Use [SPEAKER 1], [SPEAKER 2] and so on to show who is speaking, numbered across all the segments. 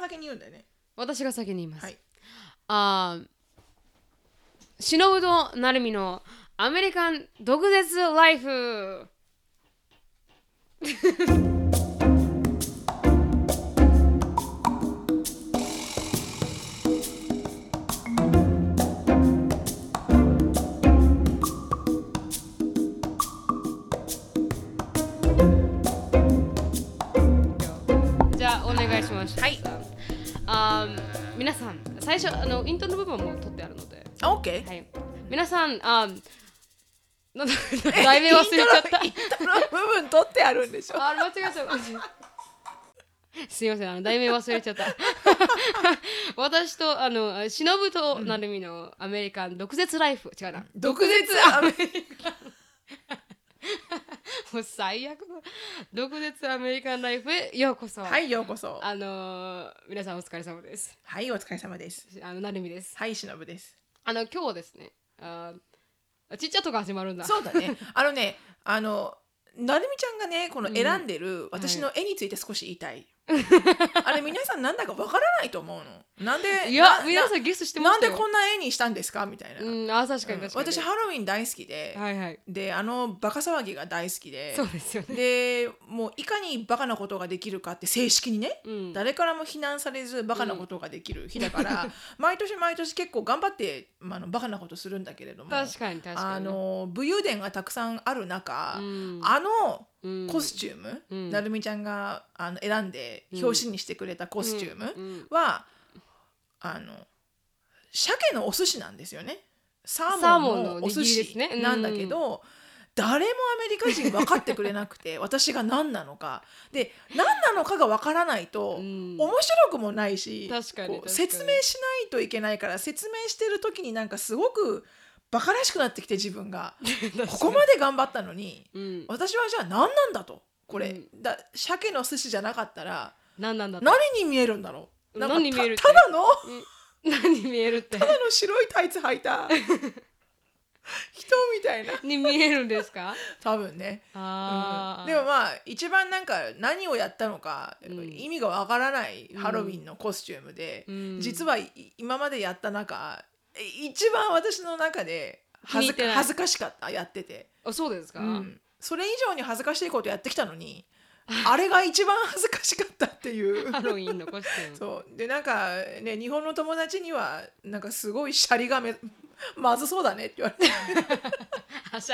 [SPEAKER 1] が先に言うんだよね。
[SPEAKER 2] 私が先に言います、
[SPEAKER 1] はい。
[SPEAKER 2] あー忍と成美のアメリカン毒舌ライフ最初あのイントロの部分も取ってあるので。
[SPEAKER 1] あ OK
[SPEAKER 2] はい。皆さんあーなんだ題名忘れちゃった。
[SPEAKER 1] イントロ部分取ってあるんでしょ？
[SPEAKER 2] あ間違えた。すいませんあの題名忘れちゃった。私とあの忍と成美のアメリカン毒舌ライフ。違うな。
[SPEAKER 1] 毒舌アメリ
[SPEAKER 2] もう最悪。の毒舌アメリカンライフへようこそ。
[SPEAKER 1] はいようこそ。
[SPEAKER 2] あのー皆さんお疲れ様です。
[SPEAKER 1] はいお疲れ様です。
[SPEAKER 2] あの成美です。
[SPEAKER 1] はいしのぶです。
[SPEAKER 2] あの今日はですねあーちっちゃいとこ始まるんだ。
[SPEAKER 1] そうだね。あのねあのなるみちゃんがねこの選んでる私の絵について少し言いたい、あれ皆さんなんだかわからないと思うのなんで
[SPEAKER 2] いや
[SPEAKER 1] な
[SPEAKER 2] 皆さんゲストしてま
[SPEAKER 1] なんでこんな絵にしたんですか？みたいな、
[SPEAKER 2] うんあ確かに確かに、
[SPEAKER 1] 私ハロウィン大好きで、
[SPEAKER 2] はいはい。
[SPEAKER 1] であのバカ騒ぎが大好きで。
[SPEAKER 2] そうですよね。
[SPEAKER 1] でもういかにバカなことができるかって正式にね、
[SPEAKER 2] うん。
[SPEAKER 1] 誰からも非難されずバカなことができる日だから、毎年毎年結構頑張って、まあ、あのバカなことするんだけれども。
[SPEAKER 2] 確かに確かに。
[SPEAKER 1] あの武勇伝がたくさんある中、
[SPEAKER 2] うん。
[SPEAKER 1] あの
[SPEAKER 2] うん。
[SPEAKER 1] コスチューム、
[SPEAKER 2] うん。
[SPEAKER 1] なるみちゃんがあの選んで表紙にしてくれたコスチューム
[SPEAKER 2] うん。
[SPEAKER 1] は、あの鮭のお寿司なんですよね。サ
[SPEAKER 2] サー
[SPEAKER 1] ーモン
[SPEAKER 2] の
[SPEAKER 1] お寿司なんだけど、誰もアメリカ人分かってくれなくて 私が何なのか。で何なのかが分からないと、
[SPEAKER 2] うん。
[SPEAKER 1] 面白くもないし説明しないといけないから説明してる時になんかすごくバカらしくなってきて自分が。ここまで頑張ったのに
[SPEAKER 2] うん。
[SPEAKER 1] 私はじゃあ何なんだとこれ、
[SPEAKER 2] うん。
[SPEAKER 1] だ鮭の寿司じゃなかったら
[SPEAKER 2] 何なんだ
[SPEAKER 1] 何に見えるんだろう
[SPEAKER 2] 何に見えるって？
[SPEAKER 1] たただの？
[SPEAKER 2] 何に見えるって？
[SPEAKER 1] ただの白いタイツ履いた。人みたいな。
[SPEAKER 2] に見えるんですか？
[SPEAKER 1] 多分ね、うん。でもまあ一番なんか何をやったのか、
[SPEAKER 2] うん。
[SPEAKER 1] 意味がわからないハロウィンのコスチュームで、
[SPEAKER 2] うん。
[SPEAKER 1] 実はい今までやった中え一番私の中で恥ずかしかったやってて、
[SPEAKER 2] あそうですか、
[SPEAKER 1] うん。それ以上に恥ずかしいことやってきたのにあれが一番恥ずかしかったっていう。
[SPEAKER 2] ハロウィンのコスチューム。
[SPEAKER 1] そう。でなんかね日本の友達にはなんかすごいシャリがめまずそうだねって言われて。シ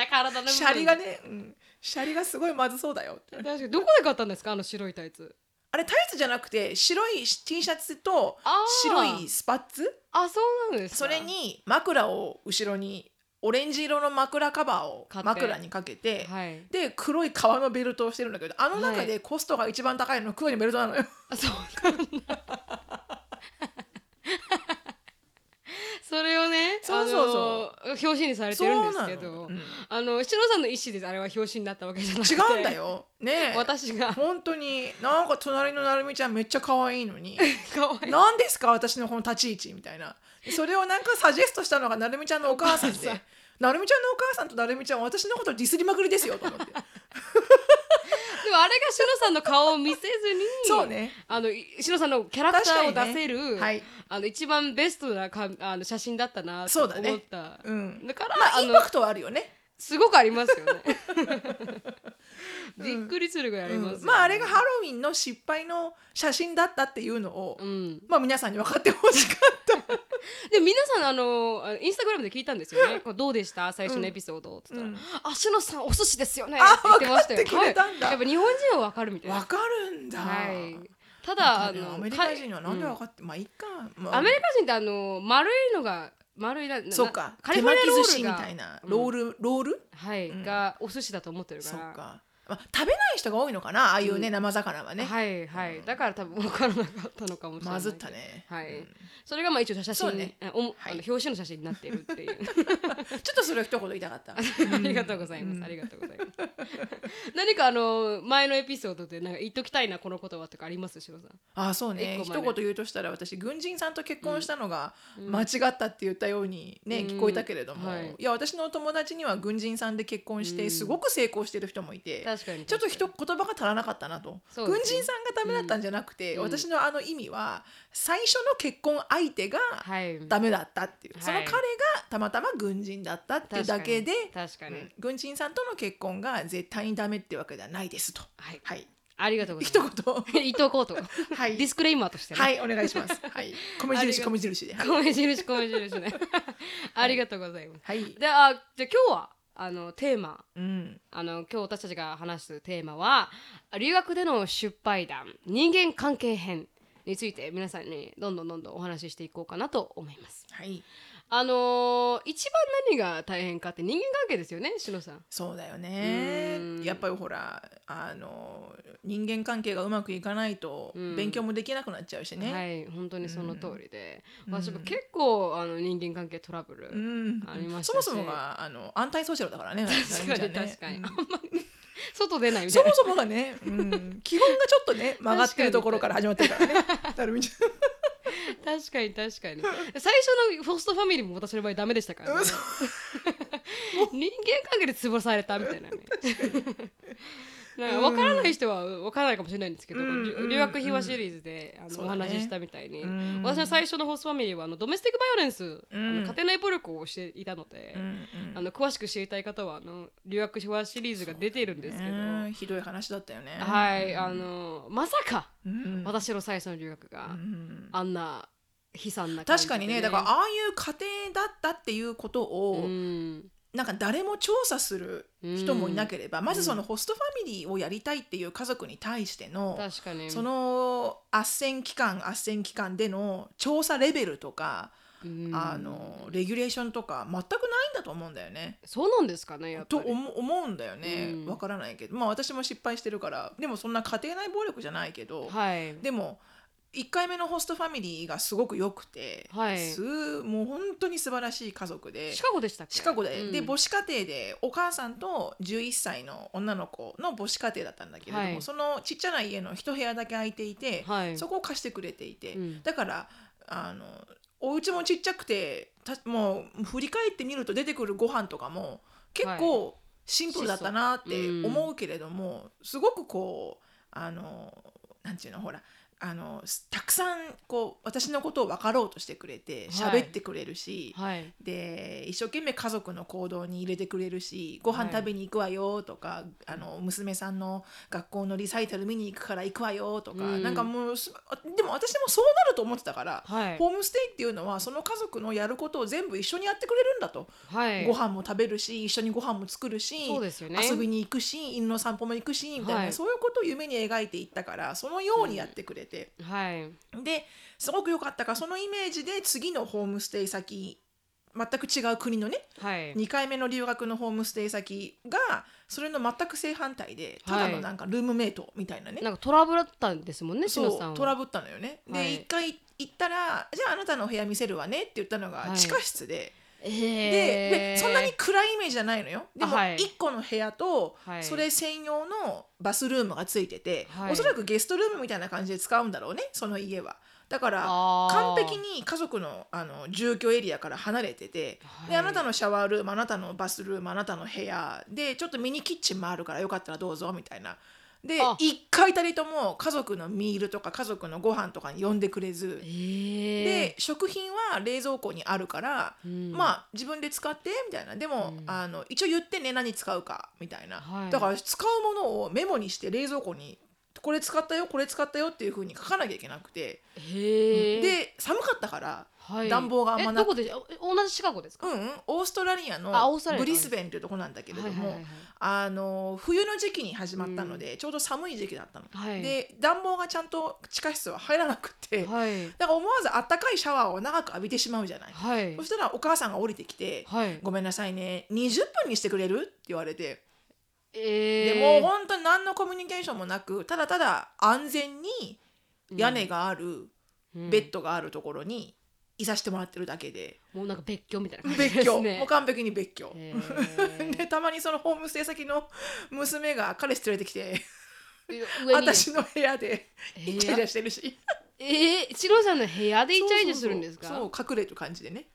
[SPEAKER 1] ャリがね、うん、シャリがすごいまずそうだよって。
[SPEAKER 2] 確かに。どこで買ったんですかあの白いタイツ。
[SPEAKER 1] あれタイツじゃなくて白い T シャツと白いスパッツ。
[SPEAKER 2] あそうなんですか。
[SPEAKER 1] それに枕を後ろにオレンジ色の枕カバーを枕にかけて、
[SPEAKER 2] はい。
[SPEAKER 1] で黒い革のベルトをしてるんだけどあの中でコストが一番高いの黒いベルトなのよ。
[SPEAKER 2] あそうなんだ。それをね
[SPEAKER 1] そうそうそう
[SPEAKER 2] 表紙にされてるんですけど
[SPEAKER 1] そうなの。うん。
[SPEAKER 2] あのしのさんの意思であれは表紙になったわけじゃなくて。
[SPEAKER 1] 違うんだよ。ねえ。
[SPEAKER 2] 私が。
[SPEAKER 1] 本当になんか隣のなるみちゃんめっちゃ可愛いのに。
[SPEAKER 2] かわい。い
[SPEAKER 1] 何ですか私のこの立ち位置みたいな。それをなんかサジェストしたのがなるみちゃんのお母さんで。なるみちゃんのお母さんとなるみちゃんは私のことディスりまくりですよと思って。
[SPEAKER 2] でもあれがしのさんの顔を見せずに
[SPEAKER 1] そうね。
[SPEAKER 2] あのいしのさんのキャラクターを出せる、
[SPEAKER 1] ねはい。
[SPEAKER 2] あの一番ベストなかあの写真だったなと思
[SPEAKER 1] そうだね。
[SPEAKER 2] った。
[SPEAKER 1] うん。
[SPEAKER 2] だから、
[SPEAKER 1] まあ
[SPEAKER 2] あの
[SPEAKER 1] インパクトはあるよね。
[SPEAKER 2] すごくありますよね びっくりするぐらいありますよね、
[SPEAKER 1] うん。まああれがハロウィンの失敗の写真だったっていうのを、
[SPEAKER 2] うん、
[SPEAKER 1] まあ皆さんに分かってほしかった。
[SPEAKER 2] で皆さんあのインスタグラムで聞いたんですよね。どうでした？最初のエピソードって言ったら「あしのさんお寿司ですよね」って
[SPEAKER 1] あ
[SPEAKER 2] 言ってましたよはいやっぱ日本人はわかるみたいな。
[SPEAKER 1] 分かるんだ、
[SPEAKER 2] はい。ただあ
[SPEAKER 1] あ
[SPEAKER 2] の
[SPEAKER 1] アメリカ人はなんで
[SPEAKER 2] か
[SPEAKER 1] 分かって、まあいいか、まあ。
[SPEAKER 2] アメリカ人ってあの丸いのが丸いなな
[SPEAKER 1] そうか。
[SPEAKER 2] カリフォルニア
[SPEAKER 1] 手
[SPEAKER 2] ロール
[SPEAKER 1] みたいな。ロール、ロール？
[SPEAKER 2] はい、
[SPEAKER 1] うん
[SPEAKER 2] がお寿司だと思ってるから。
[SPEAKER 1] そうか、まあ、食べない人が多いのかなああいうね、生魚はね、
[SPEAKER 2] はいはい、だから多分分からなかったのかもしれない。
[SPEAKER 1] まずったね。
[SPEAKER 2] はい、
[SPEAKER 1] うん。
[SPEAKER 2] それがまあ一応写真、
[SPEAKER 1] ね。
[SPEAKER 2] あおも
[SPEAKER 1] はい。
[SPEAKER 2] あの表紙の写真になっているっていう。
[SPEAKER 1] ちょっとそれを一言言いたかった。
[SPEAKER 2] ありがとうございます、ありがとうございます。何かあの前のエピソードでなんか言っときたいなこの言葉とかありますしろさん？
[SPEAKER 1] あそうね。一言言うとしたら私軍人さんと結婚したのが間違ったって言ったようにね、
[SPEAKER 2] うん。
[SPEAKER 1] 聞こえたけれども、
[SPEAKER 2] はい。
[SPEAKER 1] い、や私の友達には軍人さんで結婚してすごく成功してる人もいて、
[SPEAKER 2] 確かに。
[SPEAKER 1] ちょっと一言葉が足らなかったなと、
[SPEAKER 2] ね。
[SPEAKER 1] 人さんがダメだったんじゃなくて、
[SPEAKER 2] うん。
[SPEAKER 1] 私のあの意味は最初の結婚相手が
[SPEAKER 2] はい。
[SPEAKER 1] ダメだったっていう、
[SPEAKER 2] はい。
[SPEAKER 1] その彼がたまたま軍人だったっていうだけで
[SPEAKER 2] 確かに。
[SPEAKER 1] うん。軍人さんとの結婚が絶対にダメってわけではないですと。
[SPEAKER 2] はい。
[SPEAKER 1] はい、
[SPEAKER 2] ありがとうござい
[SPEAKER 1] 一
[SPEAKER 2] ま
[SPEAKER 1] 言
[SPEAKER 2] す言。っとこうと。
[SPEAKER 1] はい。
[SPEAKER 2] ディスクレイマーとしてね。
[SPEAKER 1] はいお願いします。はい。米印米印で。はい。
[SPEAKER 2] 米印米印ね。ありがとうございます。
[SPEAKER 1] はい。
[SPEAKER 2] であじゃあ今日はあのテーマ
[SPEAKER 1] うん。
[SPEAKER 2] あの今日私たちが話すテーマは留学での失敗談人間関係編について皆さんにどんどんどんどんお話ししていこうかなと思います。
[SPEAKER 1] はい。
[SPEAKER 2] あのー一番何が大変かって人間関係ですよね、しのさん。
[SPEAKER 1] そうだよね
[SPEAKER 2] うん。
[SPEAKER 1] やっぱりほらあの人間関係がうまくいかないと
[SPEAKER 2] うん
[SPEAKER 1] 勉強もできなくなっちゃうしね。
[SPEAKER 2] はい、本当にその通りで、
[SPEAKER 1] うん
[SPEAKER 2] 私も結構あの人間関係トラブル、
[SPEAKER 1] うん
[SPEAKER 2] ありましたし
[SPEAKER 1] そもそもがあのアンタイソーシャルだからね。
[SPEAKER 2] 確かに
[SPEAKER 1] ね
[SPEAKER 2] 確かに
[SPEAKER 1] うん
[SPEAKER 2] 外出ないみたいな
[SPEAKER 1] そも。そもがね、うん、基本がちょっとね曲がってるところから始まってるからね。なるみち
[SPEAKER 2] 確かに確かに。最初のホストファミリーも私の場合ダメでしたからね。
[SPEAKER 1] 嘘。
[SPEAKER 2] 人間関係で潰されたみたいなね分からない人は分からないかもしれないんですけど、
[SPEAKER 1] うん
[SPEAKER 2] 留留学秘話シリーズであの、お話ししたみたいに、
[SPEAKER 1] うん。
[SPEAKER 2] 私の最初のホストファミリーはあのドメスティックバイオレンス、あ
[SPEAKER 1] うん。
[SPEAKER 2] の家庭内暴力をしていたので、あの詳しく知りたい方はあの留学秘話シリーズが出ているんですけど、
[SPEAKER 1] ねひどい話だったよね。
[SPEAKER 2] はいあのまさか
[SPEAKER 1] うん。
[SPEAKER 2] 私の最初の留学が、
[SPEAKER 1] うん。
[SPEAKER 2] あんな悲惨な感じで
[SPEAKER 1] 確かにねだからああいう家庭だったっていうことを、
[SPEAKER 2] うん
[SPEAKER 1] なんか誰も調査する人もいなければ、まずそのホストファミリーをやりたいっていう家族に対しての、その斡旋期間斡旋期間での調査レベルとか、
[SPEAKER 2] うん。
[SPEAKER 1] あのレギュレーションとか全くないんだと思うんだよね。
[SPEAKER 2] そうなんですかねやっぱり。
[SPEAKER 1] と思思うんだよね。
[SPEAKER 2] うん。
[SPEAKER 1] わからないけど。まあ私も失敗してるから。でもそんな家庭内暴力じゃないけど、
[SPEAKER 2] はい。
[SPEAKER 1] でも1回目のホストファミリーがすごく良くて、
[SPEAKER 2] はい。
[SPEAKER 1] すもう本当に素晴らしい家族で
[SPEAKER 2] シカゴでしたっけ？
[SPEAKER 1] シカゴで,、
[SPEAKER 2] うん。
[SPEAKER 1] で母子家庭でお母さんと11歳の女の子の母子家庭だったんだけれども、
[SPEAKER 2] はい。
[SPEAKER 1] そのちっちゃな家の一部屋だけ空いていて、
[SPEAKER 2] はい。
[SPEAKER 1] そこを貸してくれていて、
[SPEAKER 2] うん。
[SPEAKER 1] だからあのお家もちっちゃくてたもう振り返ってみると出てくるご飯とかも結構シンプルだったなって
[SPEAKER 2] うん。
[SPEAKER 1] 思うけれども、すごくこうあのなんていうのほらあのたくさんこう私のことを分かろうとしてくれて
[SPEAKER 2] はい。
[SPEAKER 1] 喋ってくれるし、
[SPEAKER 2] はい。
[SPEAKER 1] で一生懸命家族の行動に入れてくれるしご飯食べに行くわよとか、あの娘さんの学校のリサイタル見に行くから行くわよとか、
[SPEAKER 2] うん。
[SPEAKER 1] なんかもうすでも私もそうなると思ってたから、
[SPEAKER 2] はい。
[SPEAKER 1] ホームステイっていうのはその家族のやることを全部一緒にやってくれるんだと、
[SPEAKER 2] はい。
[SPEAKER 1] ご飯も食べるし一緒にご飯も作るし、
[SPEAKER 2] ね。
[SPEAKER 1] 遊びに行くし犬の散歩も行くしみたいな、
[SPEAKER 2] はい。
[SPEAKER 1] そういうことを夢に描いていったからそのようにやってくれて。
[SPEAKER 2] はい。
[SPEAKER 1] ですごく良かったからそのイメージで次のホームステイ先全く違う国のね
[SPEAKER 2] はい。
[SPEAKER 1] 2回目の留学のホームステイ先がそれの全く正反対でただのなんかルームメイトみたいなね、
[SPEAKER 2] なんかトラブルだったんですもんねし
[SPEAKER 1] そうトラブったのよね。で、
[SPEAKER 2] はい。
[SPEAKER 1] 一回行ったら「じゃああなたの部屋見せるわね」って言ったの
[SPEAKER 2] はい。
[SPEAKER 1] が地下室で、
[SPEAKER 2] え
[SPEAKER 1] で
[SPEAKER 2] ー
[SPEAKER 1] でそんなに暗いイメージじゃないのよ。でも
[SPEAKER 2] あはい
[SPEAKER 1] 1個の部屋と
[SPEAKER 2] はい
[SPEAKER 1] それ専用のバスルームがついてて、
[SPEAKER 2] はい
[SPEAKER 1] おそらくゲストルームみたいな感じで使うんだろうねその家は。だから完璧に家族のあの住居エリアから離れてて、
[SPEAKER 2] はい
[SPEAKER 1] であなたのシャワールームあなたのバスルームあなたの部屋でちょっとミニキッチンもあるからよかったらどうぞみたいな。で
[SPEAKER 2] あ。
[SPEAKER 1] 一回たりとも家族のミールとか家族のご飯とかに呼んでくれず。
[SPEAKER 2] え、ー
[SPEAKER 1] で食品は冷蔵庫にあるから、
[SPEAKER 2] うん。
[SPEAKER 1] まあ自分で使ってみたいな。でも、
[SPEAKER 2] うん。
[SPEAKER 1] あの一応言ってね何使うかみたいな、
[SPEAKER 2] はい。
[SPEAKER 1] だから使うものをメモにして冷蔵庫にこれ使ったよこれ使ったよっていうふうに書かなきゃいけなくて、
[SPEAKER 2] へえ
[SPEAKER 1] で寒かったから
[SPEAKER 2] はい。
[SPEAKER 1] 暖房があんまなく
[SPEAKER 2] えどこでえ同じシカゴですか、
[SPEAKER 1] うんうんオーストラリア
[SPEAKER 2] あ
[SPEAKER 1] の
[SPEAKER 2] オーストラリア
[SPEAKER 1] ブリスベンというところなんだけれども、
[SPEAKER 2] はい
[SPEAKER 1] あの冬の時期に始まったので、ちょうど寒い時期だったの、
[SPEAKER 2] はい。
[SPEAKER 1] で暖房がちゃんと地下室は入らなくて、
[SPEAKER 2] はい。
[SPEAKER 1] だから思わずあったかいシャワーを長く浴びてしまうじゃない、
[SPEAKER 2] はい。
[SPEAKER 1] そしたらお母さんが降りてきて「
[SPEAKER 2] はい。
[SPEAKER 1] ごめんなさいね20分にしてくれる?」って言われて、
[SPEAKER 2] えー、
[SPEAKER 1] でもう本当に何のコミュニケーションもなくただただ安全に屋根がある、
[SPEAKER 2] うん。
[SPEAKER 1] ベッドがあるところにいさせてもらってるだけで、
[SPEAKER 2] もうなんか別居みたいな感じ
[SPEAKER 1] 別居、
[SPEAKER 2] ですね。
[SPEAKER 1] もう完璧に別居。でたまにそのホームステイ先の娘が彼氏連れてきて私の部屋でイチャイチャしてるし。
[SPEAKER 2] えー、チロさんの部屋でイチャイチャするんですか？
[SPEAKER 1] そう隠れる感じでね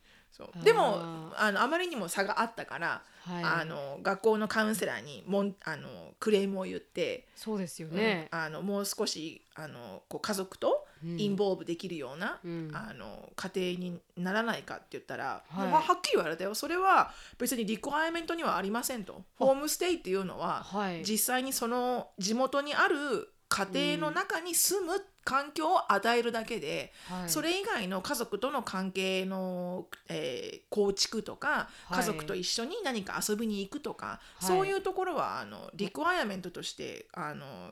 [SPEAKER 1] そう。でもあのあまりにも差があったから、
[SPEAKER 2] はい。
[SPEAKER 1] あの学校のカウンセラーにもんあのクレームを言って、
[SPEAKER 2] そうですよね、
[SPEAKER 1] うんあのもう少しあのこう家族とインボーブできるような、
[SPEAKER 2] うん。
[SPEAKER 1] あの家庭にならないかって言ったら、
[SPEAKER 2] はい。
[SPEAKER 1] まあ、はっきり言われたよ。それは別にリクワイアメントにはありませんと。ホームステイっていうのは、
[SPEAKER 2] はい。
[SPEAKER 1] 実際にその地元にある家庭の中に住む環境を与えるだけで、
[SPEAKER 2] はい。
[SPEAKER 1] それ以外の家族との関係の、えー構築とか
[SPEAKER 2] はい。
[SPEAKER 1] 家族と一緒に何か遊びに行くとか、
[SPEAKER 2] はい。
[SPEAKER 1] そういうところはあのリクワイアメントとしてあの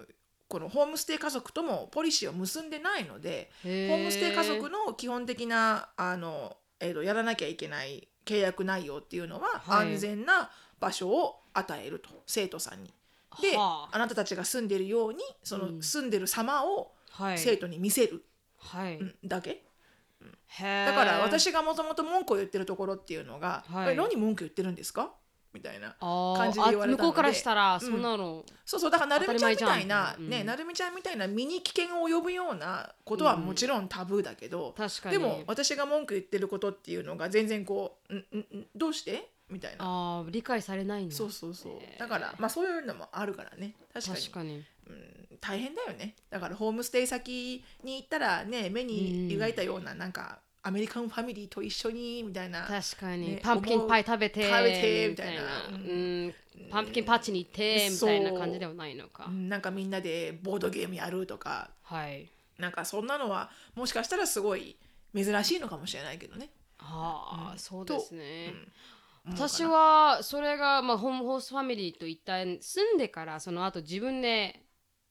[SPEAKER 1] このホームステイ家族ともポリシーを結んでないのでホームステイ家族の基本的なあの、えーとやらなきゃいけない契約内容っていうのは、
[SPEAKER 2] はい。
[SPEAKER 1] 安全な場所を与えると生徒さんに。で、
[SPEAKER 2] はあ。
[SPEAKER 1] あなたたちが住んでるようにその住んでる様を
[SPEAKER 2] はい。
[SPEAKER 1] 生徒に見せる、
[SPEAKER 2] はい、
[SPEAKER 1] うんだけ。
[SPEAKER 2] へー。
[SPEAKER 1] だから私がもともと文句を言ってるところっていうのが「
[SPEAKER 2] はい
[SPEAKER 1] え何文句言ってるんですか?」みたいな感じで言われたので。
[SPEAKER 2] あ向こうからしたら
[SPEAKER 1] うん。
[SPEAKER 2] そんなの、
[SPEAKER 1] そうそうだからなるみちゃんみたいな
[SPEAKER 2] 当たり前じゃん。
[SPEAKER 1] ね
[SPEAKER 2] うん
[SPEAKER 1] なるみちゃんみたいな身に危険を及ぶようなことはもちろんタブーだけど、
[SPEAKER 2] 確かに。
[SPEAKER 1] でも私が文句言ってることっていうのが全然こう「んんんどうして?」みたいな。
[SPEAKER 2] あー理解されないんだ。
[SPEAKER 1] そうそうそう。だからまあそういうのもあるからね。確かに。
[SPEAKER 2] 確かに。
[SPEAKER 1] うん、大変だよね。だからホームステイ先に行ったらね目に描いたようななんかアメリカンファミリーと一緒にみたいな。
[SPEAKER 2] 確かに、
[SPEAKER 1] ね
[SPEAKER 2] パンプキンパイ食べて
[SPEAKER 1] 食べてみたいな。
[SPEAKER 2] うん、パンプキンパッチに行ってみたいな感じではないのか、
[SPEAKER 1] うん。なんかみんなでボードゲームやるとか。
[SPEAKER 2] はい。
[SPEAKER 1] なんかそんなのはもしかしたらすごい珍しいのかもしれないけどね。
[SPEAKER 2] はあ、そうですね、
[SPEAKER 1] うん
[SPEAKER 2] 私はそれが、まあ、ホームホーストファミリーと一体住んでからその後自分で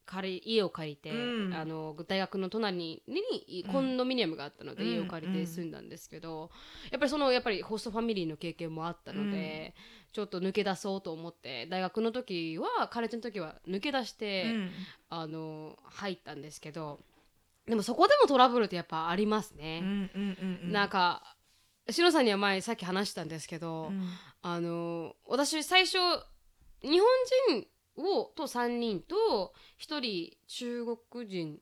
[SPEAKER 2] 借り家を借りて、
[SPEAKER 1] うん。
[SPEAKER 2] あの大学の隣ににコンドミニアムがあったので、
[SPEAKER 1] うん。
[SPEAKER 2] 家を借りて住んだんですけど、やっぱりそのやっぱりホストファミリーの経験もあったので、ちょっと抜け出そうと思って大学の時はカレッジの時は抜け出して、
[SPEAKER 1] うん。
[SPEAKER 2] あの入ったんですけどでもそこでもトラブルってやっぱありますね。
[SPEAKER 1] うんうんうんうん。
[SPEAKER 2] なんかしのさんには前さっき話したんですけど、
[SPEAKER 1] うん。
[SPEAKER 2] あの私最初日本人をと3人と1人中国人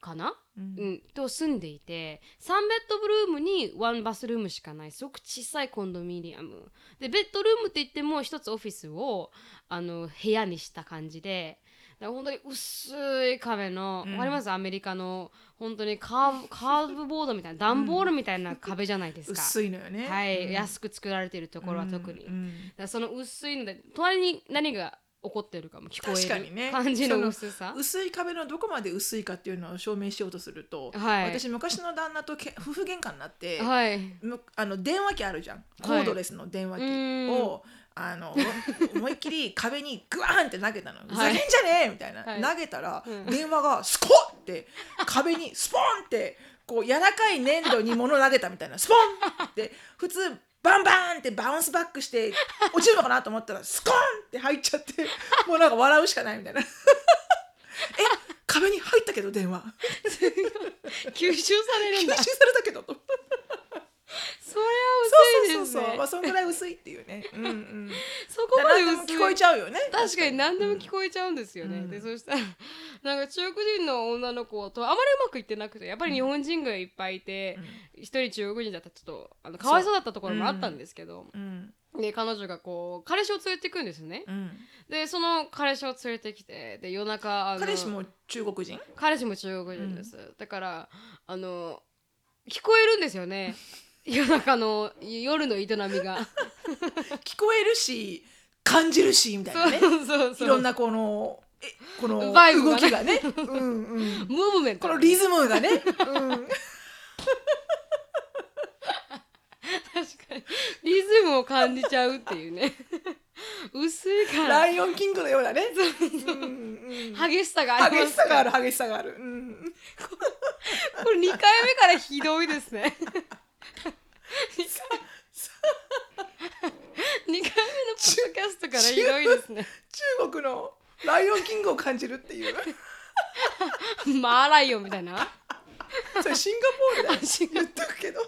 [SPEAKER 2] かな、
[SPEAKER 1] うん。
[SPEAKER 2] うん、と住んでいて3ベッドルームに1バスルームしかない。すごく小さいコンドミニアム。でベッドルームって言っても一つオフィスをあの部屋にした感じで本当に薄い壁の、
[SPEAKER 1] うん。
[SPEAKER 2] わかります？アメリカの本当にカーブカーブボードみたいな段ボールみたいな壁じゃないですか、
[SPEAKER 1] 薄いのよね。
[SPEAKER 2] はい、
[SPEAKER 1] うん。
[SPEAKER 2] 安く作られているところは特に、
[SPEAKER 1] うん。
[SPEAKER 2] だその薄いので隣に何が起こってるかも聞こえる感じの薄さ。
[SPEAKER 1] 薄い壁のどこまで薄いかっていうのを証明しようとすると、
[SPEAKER 2] はい。
[SPEAKER 1] 私昔の旦那とけ夫婦喧嘩になって、
[SPEAKER 2] はい、
[SPEAKER 1] むあの電話機あるじゃん。コードレスの電話機
[SPEAKER 2] うん。
[SPEAKER 1] を、あの思いっきり壁にグワーンって投げたの「ふざ
[SPEAKER 2] はい
[SPEAKER 1] けんじゃねえ!」みたいな、
[SPEAKER 2] はい。
[SPEAKER 1] 投げたら、
[SPEAKER 2] うん。
[SPEAKER 1] 電話がスコッって壁にスポンってこう柔らかい粘土に物投げたみたいな。スポンって普通バンバンってバウンスバックして落ちるのかなと思ったらスコーンって入っちゃってもうなんか笑うしかないみたいな。え壁に入ったけど電話。
[SPEAKER 2] 吸収されるんだ。
[SPEAKER 1] 吸収さ
[SPEAKER 2] そ
[SPEAKER 1] れたけどと
[SPEAKER 2] れは薄いですね。
[SPEAKER 1] そうそうそうそう、まあ、そんぐらい薄いっていうね。うんうん。
[SPEAKER 2] そこまで
[SPEAKER 1] 何でも
[SPEAKER 2] 薄い。
[SPEAKER 1] 聞こえちゃうよね。
[SPEAKER 2] 確かに何でも聞こえちゃうんですよね。
[SPEAKER 1] うん
[SPEAKER 2] でそしたらなんか中国人の女の子とあまりうまくいってなくてやっぱり日本人がいっぱいいて一、人中国人だったらちょっとあのかわいそうだったところもあったんですけど、
[SPEAKER 1] うん
[SPEAKER 2] で彼女がこう彼氏を連れてくんですね。
[SPEAKER 1] うん。
[SPEAKER 2] でその彼氏を連れてきてで夜中
[SPEAKER 1] 彼氏も中国人？
[SPEAKER 2] 彼氏も中国人です、だからあの聞こえるんですよね夜中の夜の営みが
[SPEAKER 1] 聞こえるし、感じるしみたいなね。
[SPEAKER 2] そうそうそう
[SPEAKER 1] いろんなこの、え、この動きがね。うんうん。
[SPEAKER 2] ムーブメント
[SPEAKER 1] このリズムがね。うん。
[SPEAKER 2] 確かにリズムを感じちゃうっていうね 薄いから
[SPEAKER 1] ライオンキングのようなね。うんうん
[SPEAKER 2] 激しさがあります
[SPEAKER 1] 激しさがある激しさがある。うん。
[SPEAKER 2] これ2回目からひどいですね2回目のポッドキャストからひどいですね。
[SPEAKER 1] 中国のライオンキングを感じるっていう。
[SPEAKER 2] マーライオンみたいな。
[SPEAKER 1] それシンガポールだ 言っとくけど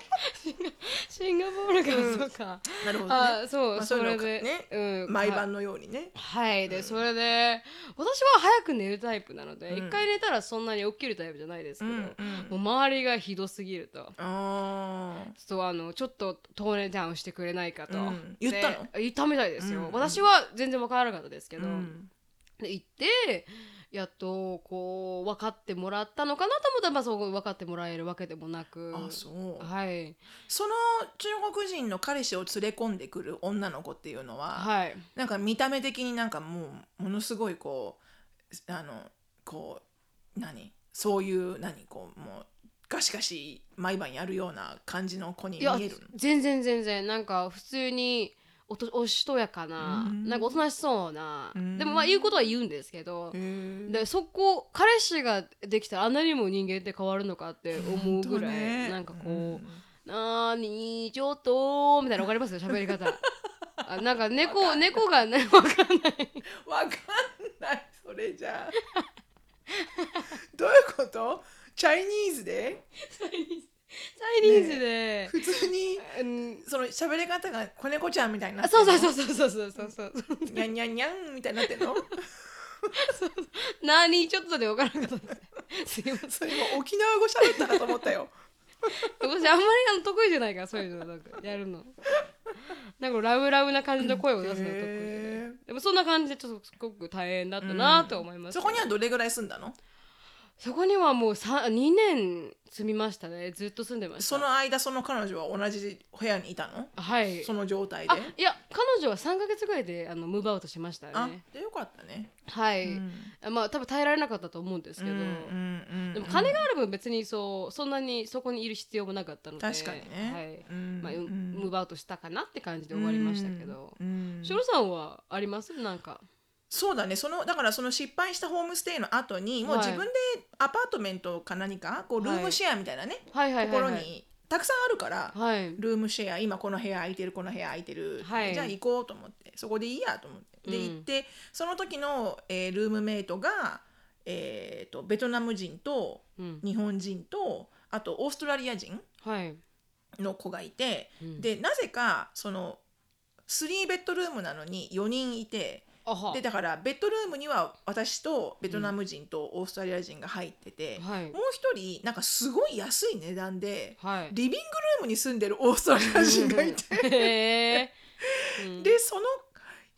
[SPEAKER 2] シンガポールか
[SPEAKER 1] うん
[SPEAKER 2] そうか、
[SPEAKER 1] なるほどね。
[SPEAKER 2] あそう、
[SPEAKER 1] まあ、そ
[SPEAKER 2] れで、
[SPEAKER 1] ね、
[SPEAKER 2] うん、
[SPEAKER 1] 毎晩のようにね。
[SPEAKER 2] はい。で、それで私は早く寝るタイプなので、
[SPEAKER 1] うん。
[SPEAKER 2] 一回寝たらそんなに起きるタイプじゃないですけど、
[SPEAKER 1] うん
[SPEAKER 2] も
[SPEAKER 1] う
[SPEAKER 2] うん周りがひどすぎると。
[SPEAKER 1] あ
[SPEAKER 2] そうあのちょっとトーネダウンしてくれないかと、
[SPEAKER 1] うん。言ったの？
[SPEAKER 2] で言ったみたいですよ、
[SPEAKER 1] うん
[SPEAKER 2] 私は全然分からなかったですけ
[SPEAKER 1] ー
[SPEAKER 2] ど、
[SPEAKER 1] うん。
[SPEAKER 2] で行ってやっとこう分かってもらったのかなと思ったら、まあ、そう分かってもらえるわけでもなく。
[SPEAKER 1] あそう。
[SPEAKER 2] はい。
[SPEAKER 1] その中国人の彼氏を連れ込んでくる女の子っていうのは、
[SPEAKER 2] はい。
[SPEAKER 1] なんか見た目的になんかもうものすごいこうあのこう何？そういう何？こうもうガシガシ毎晩やるような感じの子に見えるの？
[SPEAKER 2] 全然全然。なんか普通におとおしとやかな、
[SPEAKER 1] うん。
[SPEAKER 2] なんかおとなしそうな、
[SPEAKER 1] うん。
[SPEAKER 2] でもまあ言うことは言うんですけど、でそこ彼氏ができたらあんなにも人間って変わるのかって思うぐらい、
[SPEAKER 1] ね。
[SPEAKER 2] なんかこう、
[SPEAKER 1] うん。
[SPEAKER 2] なーにちょっとみたいなわかります喋り方。あなんか猫猫がねわかんない。
[SPEAKER 1] わかんないそれじゃ。あ どういうこと？チャイニーズで？
[SPEAKER 2] チャイニーズで、
[SPEAKER 1] 普通に
[SPEAKER 2] うん
[SPEAKER 1] その喋り方が子猫ちゃんみたいにな
[SPEAKER 2] あ
[SPEAKER 1] って
[SPEAKER 2] そうそうそうそうそうそうそう。
[SPEAKER 1] にゃんにゃんにゃんみたいになってんの？
[SPEAKER 2] なーにちょっとでわからなかったですすいません
[SPEAKER 1] 沖縄語喋ったなと思ったよ
[SPEAKER 2] 私あんまりあの得意じゃないからそう。いう。のなんかやるのなんかラブラブな感じの声を出すのが得意で
[SPEAKER 1] へ
[SPEAKER 2] でもそんな感じでちょっとすごく大変だったなと思います、
[SPEAKER 1] そこにはどれぐらい住んだの
[SPEAKER 2] そこにはもうさ2年住みましたね。ずっと住んでました。
[SPEAKER 1] その間その彼女は同じ部屋にいたの？
[SPEAKER 2] はい。
[SPEAKER 1] その状態で？
[SPEAKER 2] あいや彼女は3か月ぐらいであのムーブアウトしました
[SPEAKER 1] あ
[SPEAKER 2] ね
[SPEAKER 1] でよかったね。
[SPEAKER 2] はい、
[SPEAKER 1] うん。
[SPEAKER 2] まあ多分耐えられなかったと思うんですけど、
[SPEAKER 1] うんうんうん
[SPEAKER 2] でも金があれば別にそうそんなにそこにいる必要もなかったので。
[SPEAKER 1] 確かにね。
[SPEAKER 2] はい。
[SPEAKER 1] うん
[SPEAKER 2] まあ、
[SPEAKER 1] うん。
[SPEAKER 2] ムーブアウトしたかなって感じで終わりましたけど、
[SPEAKER 1] うんうん。
[SPEAKER 2] ショロさんはあります？なんか
[SPEAKER 1] そうだね。そのだからその失敗したホームステイの後にもう
[SPEAKER 2] はい
[SPEAKER 1] 自分でアパートメントか何かこうルームシェアみたいなね、
[SPEAKER 2] はいはい
[SPEAKER 1] と
[SPEAKER 2] はいはい。
[SPEAKER 1] ころにたくさんあるから、
[SPEAKER 2] はい。
[SPEAKER 1] ルームシェア今この部屋空いてるこの部屋空いてる、
[SPEAKER 2] はい。
[SPEAKER 1] じゃあ行こうと思ってそこでいいやと思って。で
[SPEAKER 2] うん。
[SPEAKER 1] 行ってその時の、えールームメイトが、えー、とベトナム人と
[SPEAKER 2] うん。
[SPEAKER 1] 日本人とあとオーストラリア人
[SPEAKER 2] はい。
[SPEAKER 1] の子がいて、
[SPEAKER 2] うん。
[SPEAKER 1] でなぜかその3ベッドルームなのに4人いてでだからベッドルームには私とベトナム人とオーストラリア人が入ってて、
[SPEAKER 2] はい。
[SPEAKER 1] もう一人なんかすごい安い値段で
[SPEAKER 2] はい。
[SPEAKER 1] リビングルームに住んでるオーストラリア人がいて。でその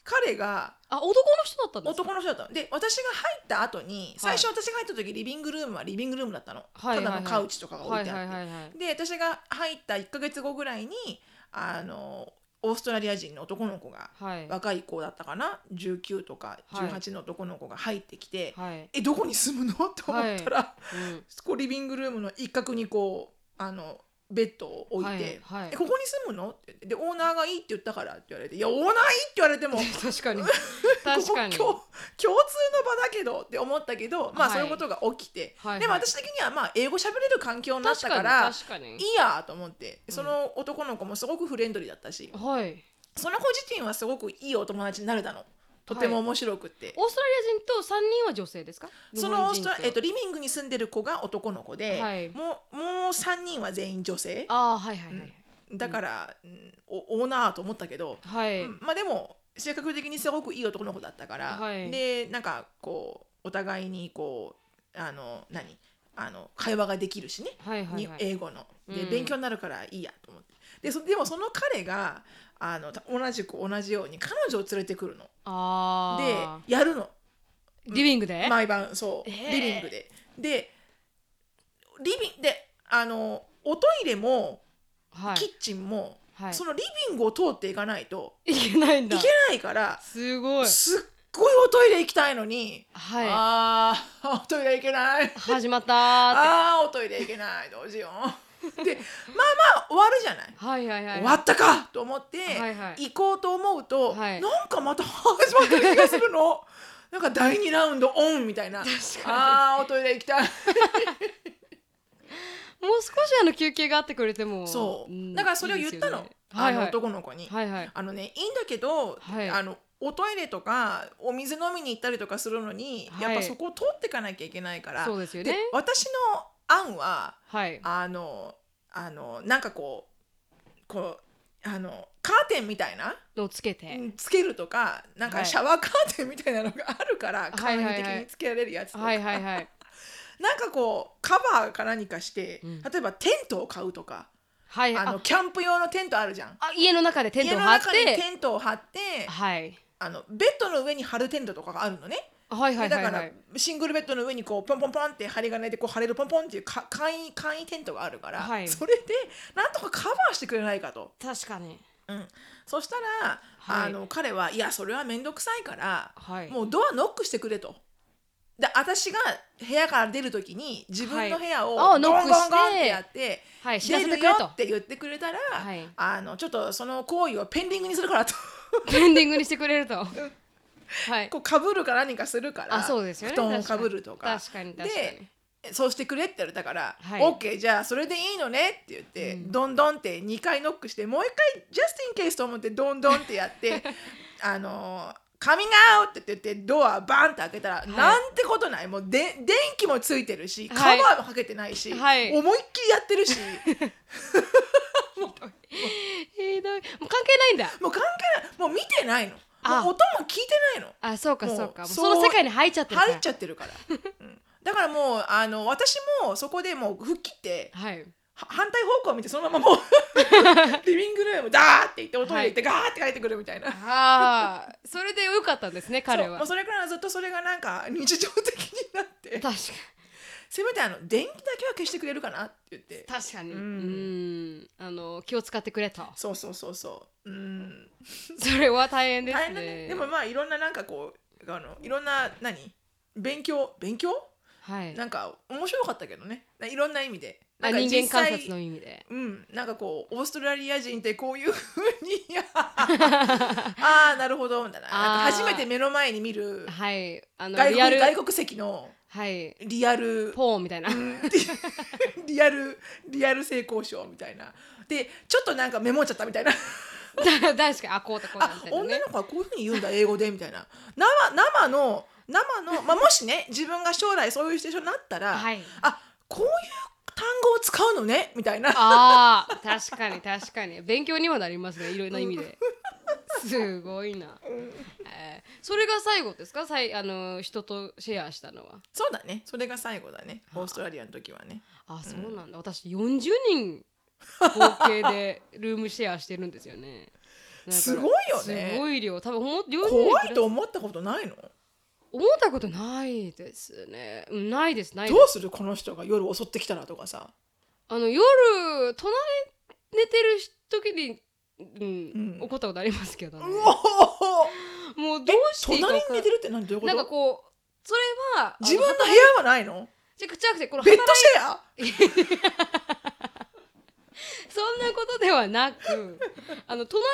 [SPEAKER 1] 彼が
[SPEAKER 2] あ男の人だったんですか？
[SPEAKER 1] 男の人だったの。で私が入った後に最初私が入った時リビングルームはリビングルームだったの、
[SPEAKER 2] はいはいはい。
[SPEAKER 1] ただのカウチとかが置いてあって、
[SPEAKER 2] はいはいはいはい。
[SPEAKER 1] で私が入った1ヶ月後ぐらいにあのオーストラリア人の男の子が
[SPEAKER 2] はい。
[SPEAKER 1] 若い子だったかな？19とか
[SPEAKER 2] はい。
[SPEAKER 1] 18の男の子が入ってきて、
[SPEAKER 2] はい、
[SPEAKER 1] えどこに住むの？って思ったら、
[SPEAKER 2] うん、
[SPEAKER 1] こうリビングルームの一角にこうあのベッドを置いて「
[SPEAKER 2] はいはい。
[SPEAKER 1] えここに住むの?」ってでオーナーがいいって言ったからって言われて「いやオーナーいいって言われても
[SPEAKER 2] 確かに。
[SPEAKER 1] こ
[SPEAKER 2] 確かに。
[SPEAKER 1] こ共共通の場だけどって思ったけどまあ
[SPEAKER 2] はい
[SPEAKER 1] そういうことが起きて、
[SPEAKER 2] はいはい。
[SPEAKER 1] でも私的にはまあ英語喋れる環境になったか
[SPEAKER 2] 確からに
[SPEAKER 1] い
[SPEAKER 2] 確かに。
[SPEAKER 1] いやと思ってその男の子もすごくフレンドリーだったし、
[SPEAKER 2] はい。
[SPEAKER 1] その子自身はすごくいいお友達になれたのとても面白くって。
[SPEAKER 2] オーストラリア人と三人は女性ですか？
[SPEAKER 1] そのオーストラえっと、リビングに住んでる子が男の子で、
[SPEAKER 2] はい。
[SPEAKER 1] もうもう3人は全員女性。
[SPEAKER 2] ああはいはいはい、
[SPEAKER 1] だから、うんおオーナーと思ったけど、
[SPEAKER 2] はい、
[SPEAKER 1] うん。まあでも性格的にすごくいい男の子だったから、
[SPEAKER 2] はい。
[SPEAKER 1] でなんかこうお互いにこうあの何？あの会話ができるしね、
[SPEAKER 2] はいはいはい。
[SPEAKER 1] に英語の。で、
[SPEAKER 2] うん。
[SPEAKER 1] 勉強になるからいいやと思ってでそでもその彼があのた同じく同じように彼女を連れてくるの。
[SPEAKER 2] ああ
[SPEAKER 1] でやるの。
[SPEAKER 2] リビングで、
[SPEAKER 1] 毎晩そう。
[SPEAKER 2] えー。
[SPEAKER 1] リビングで。でリビンであのおトイレも
[SPEAKER 2] はい。
[SPEAKER 1] キッチンも、
[SPEAKER 2] はい。
[SPEAKER 1] そのリビングを通っていかないと
[SPEAKER 2] いけないんだ。
[SPEAKER 1] いけないから
[SPEAKER 2] すごい。
[SPEAKER 1] すっごいおトイレ行きたいのに、
[SPEAKER 2] は
[SPEAKER 1] あー おトイレ行けない
[SPEAKER 2] い。始まったーって。
[SPEAKER 1] あーおトイレ行けない。どうしようでまあまあ終わるじゃない、
[SPEAKER 2] はいはいはい。
[SPEAKER 1] 終わったか！と思って、
[SPEAKER 2] はいはい。
[SPEAKER 1] 行こうと思うと、
[SPEAKER 2] はい。
[SPEAKER 1] なんかまた始まってる気がするの。なんか第2ラウンドオンみたいな。あーおトイレ行きたい。
[SPEAKER 2] もう少しあの休憩があってくれても
[SPEAKER 1] そう、
[SPEAKER 2] ん
[SPEAKER 1] だからそれを言ったの、
[SPEAKER 2] いい
[SPEAKER 1] の
[SPEAKER 2] はい
[SPEAKER 1] 男の子に、
[SPEAKER 2] はいはい。
[SPEAKER 1] あのねいいんだけど、
[SPEAKER 2] はい。
[SPEAKER 1] あのおトイレとかお水飲みに行ったりとかするのに、
[SPEAKER 2] はい。
[SPEAKER 1] やっぱそこを通っていかなきゃいけないから。
[SPEAKER 2] そうですよね。
[SPEAKER 1] で私の案は
[SPEAKER 2] はい。
[SPEAKER 1] あのあのなんかこうこうあのカーテンみたいな？
[SPEAKER 2] のをつけて、
[SPEAKER 1] うんつけるとかなん
[SPEAKER 2] はい。
[SPEAKER 1] かシャワーカーテンみたいなのがあるから、
[SPEAKER 2] はい
[SPEAKER 1] 簡易的につけられるやつとか、
[SPEAKER 2] はいはいはい。
[SPEAKER 1] なんかこうカバーか何かして、
[SPEAKER 2] うん。
[SPEAKER 1] 例えばテントを買うとか。
[SPEAKER 2] はい。あ
[SPEAKER 1] あのキャンプ用のテントあるじゃん。
[SPEAKER 2] あ家の中でテントを
[SPEAKER 1] 家の
[SPEAKER 2] 張って
[SPEAKER 1] テントを張って
[SPEAKER 2] はい。
[SPEAKER 1] あのベッドの上に貼るテントとかがあるのね。
[SPEAKER 2] はいはい
[SPEAKER 1] だから
[SPEAKER 2] はい。はい
[SPEAKER 1] シングルベッドの上にこうポンポンポンって針金でこう貼れるポンポンっていうか簡易簡易テントがあるから、
[SPEAKER 2] はい。
[SPEAKER 1] それでなんとかカバーしてくれないかと。
[SPEAKER 2] 確かに。
[SPEAKER 1] うん、そしたら、
[SPEAKER 2] はい。
[SPEAKER 1] あの彼はいやそれは面倒くさいから、
[SPEAKER 2] はい。
[SPEAKER 1] もうドアノックしてくれと。で私が部屋から出る時に自分の部屋を
[SPEAKER 2] はいあ
[SPEAKER 1] ゴンゴンゴン
[SPEAKER 2] ノックして
[SPEAKER 1] ってやって
[SPEAKER 2] はい。知ら
[SPEAKER 1] 出るよ
[SPEAKER 2] せてくれと。
[SPEAKER 1] って言ってくれたら、
[SPEAKER 2] はい。
[SPEAKER 1] あのちょっとその行為をペンディングにするからと。
[SPEAKER 2] ペンディングにしてくれるとはい。
[SPEAKER 1] こうかぶるか何かするから
[SPEAKER 2] あそうですよね。
[SPEAKER 1] 布団をかぶるとか。
[SPEAKER 2] 確かに確かに
[SPEAKER 1] でそうしてくれって言われたから、
[SPEAKER 2] はい。
[SPEAKER 1] OK じゃあそれでいいのねって言って、
[SPEAKER 2] うん。
[SPEAKER 1] どんどんって2回ノックしてもう1回 just in case と思ってどんどんってやって あのカミングアウトって言ってドアバンって開けたら、
[SPEAKER 2] い。
[SPEAKER 1] なんてことない。もうで電気もついてるしカバ
[SPEAKER 2] はい
[SPEAKER 1] ーもかけてないし、
[SPEAKER 2] はい。
[SPEAKER 1] 思いっきりやってるし。
[SPEAKER 2] もう関係ないんだ。
[SPEAKER 1] もう関係ない。もう見てないの
[SPEAKER 2] あ。
[SPEAKER 1] 音も聞いてないの。
[SPEAKER 2] あそうかそうか。もう
[SPEAKER 1] そ
[SPEAKER 2] の世界に入っちゃってるから。
[SPEAKER 1] 入っちゃってるから、うん。だからもうあの私もそこでもう吹っ切って
[SPEAKER 2] はい。
[SPEAKER 1] は反対方向を見てそのままもう リビングルームダーって行っておトイレ行ってガーって帰ってくるみたいな、
[SPEAKER 2] ああそれでよかったんですね彼は。
[SPEAKER 1] そう。もうそれからずっとそれがなんか日常的になって。
[SPEAKER 2] 確か
[SPEAKER 1] せめてあの電気だけは消してくれるかなって言って。
[SPEAKER 2] 確かに。う
[SPEAKER 1] うん。
[SPEAKER 2] んあの気を使ってくれと。
[SPEAKER 1] そうそうそうそう。うん。
[SPEAKER 2] それは大変です
[SPEAKER 1] ね。
[SPEAKER 2] ね。
[SPEAKER 1] でもまあいろんななんかこうあのいろんな何？勉強？勉強？
[SPEAKER 2] はい。
[SPEAKER 1] なんか面白かったけどね。いろんな意味で。
[SPEAKER 2] あ
[SPEAKER 1] なんか
[SPEAKER 2] 人間観察の意味で。
[SPEAKER 1] うん、なんかこうオーストラリア人ってこういうふうに ああなるほどみたいな。初めて目の前に見る
[SPEAKER 2] はい。あの
[SPEAKER 1] 外国籍の
[SPEAKER 2] はい。
[SPEAKER 1] リアル。
[SPEAKER 2] ポーンみたいな。
[SPEAKER 1] うん。リアルリアル性交渉みたいな。でちょっとなんかメモっちゃったみたいな。
[SPEAKER 2] 確かにあこうだこうだ
[SPEAKER 1] あ
[SPEAKER 2] みたいなね。
[SPEAKER 1] 女の子はこういうふうに言うんだ英語でみたいな。生生の生の、まあ、もしね自分が将来そういうシチュエーションになったら、
[SPEAKER 2] はい。
[SPEAKER 1] あこういう単語を使うのね？みたいな。
[SPEAKER 2] ああ確かに確かに。勉強にもなりますねいろんな意味で。すごいな、えーそれが最後ですか？さいあの人とシェアしたのは。
[SPEAKER 1] そうだね。それが最後だね。オーストラリアの時はね。
[SPEAKER 2] あそうなんだ、私40人合計でルームシェアしてるんですよね。
[SPEAKER 1] すごいよね。
[SPEAKER 2] すごい量。多分ほん40人
[SPEAKER 1] 怖いと思ったことないの？
[SPEAKER 2] 思ったことないですね。うんないですないです。
[SPEAKER 1] どうする？この人が夜襲ってきたらとかさ。
[SPEAKER 2] あの夜隣寝てる時に、うん
[SPEAKER 1] うん。
[SPEAKER 2] 怒ったことありますけどね。
[SPEAKER 1] うお
[SPEAKER 2] もうどうしていいか。
[SPEAKER 1] 隣
[SPEAKER 2] 分か
[SPEAKER 1] に寝てるって何？どういうこ
[SPEAKER 2] なんか
[SPEAKER 1] と
[SPEAKER 2] こうそれは
[SPEAKER 1] 自分の
[SPEAKER 2] あ
[SPEAKER 1] 部屋はないの？
[SPEAKER 2] じゃなくてこの
[SPEAKER 1] ベッドシェア？
[SPEAKER 2] そんなことではなく あの隣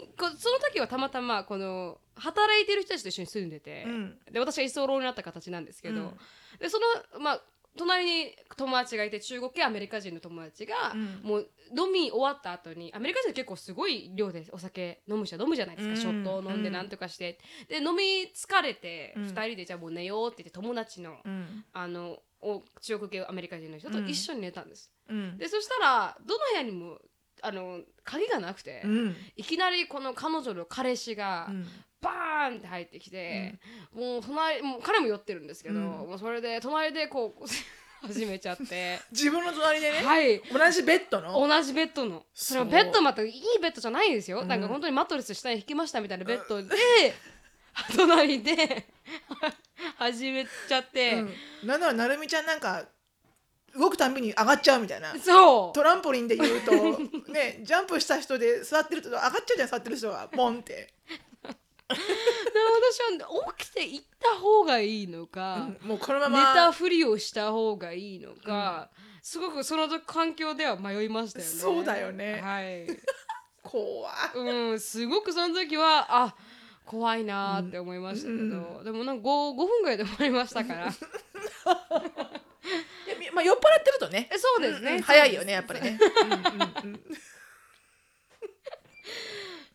[SPEAKER 2] にこその時はたまたまこの働いてる人たちと一緒に住んでて、
[SPEAKER 1] うん。
[SPEAKER 2] で私は居候になった形なんですけど、
[SPEAKER 1] うん。
[SPEAKER 2] でそのまあ隣に友達がいて中国系アメリカ人の友達が、
[SPEAKER 1] うん。
[SPEAKER 2] もう飲み終わった後にアメリカ人は結構すごい量でお酒飲む人。は飲むじゃないですか、
[SPEAKER 1] うん。
[SPEAKER 2] ショットを飲んでなんとかして、で飲み疲れて
[SPEAKER 1] うん。
[SPEAKER 2] 2人でじゃあもう寝ようって言って友達の,、
[SPEAKER 1] うん。
[SPEAKER 2] あのお中国系アメリカ人の人と一緒に寝たんです、
[SPEAKER 1] うん。
[SPEAKER 2] でそしたらどの部屋にもあの鍵がなくて、
[SPEAKER 1] うん。
[SPEAKER 2] いきなりこの彼女の彼氏が
[SPEAKER 1] うん。
[SPEAKER 2] バーンって入ってきて、もう隣もう彼も酔ってるんですけど、
[SPEAKER 1] うん。
[SPEAKER 2] もうそれで隣でこう 始めちゃって。
[SPEAKER 1] 自分の隣でね？
[SPEAKER 2] はい。
[SPEAKER 1] 同じベッドの？
[SPEAKER 2] 同じベッドの。それはベッドまたいいベッドじゃないですよ、
[SPEAKER 1] うん。
[SPEAKER 2] なんか本当にマットレス下に引きましたみたいなベッドで、隣で 始めちゃって、
[SPEAKER 1] うん。なんならなるみちゃんなんか動くたんびに上がっちゃうみたいな。
[SPEAKER 2] そう。
[SPEAKER 1] トランポリンで言うとねジャンプした人で座ってると上がっちゃうじゃん座ってる人がポンって、
[SPEAKER 2] で私は起きて行った方がいいのか、
[SPEAKER 1] うん。もうこのま
[SPEAKER 2] 寝
[SPEAKER 1] ま
[SPEAKER 2] たふりをした方がいいのか、すごくその環境では迷いましたよね。
[SPEAKER 1] そうだよね。
[SPEAKER 2] はい。
[SPEAKER 1] 怖い
[SPEAKER 2] うん、すごくその時はあ怖いなーって思いましたけど、
[SPEAKER 1] うん。
[SPEAKER 2] でもなんか 5, 5分ぐらいで終わりましたから。
[SPEAKER 1] まあ酔っ払ってるとね。
[SPEAKER 2] えそうですね、
[SPEAKER 1] うんうん。早いよねやっぱりね、うんうんうん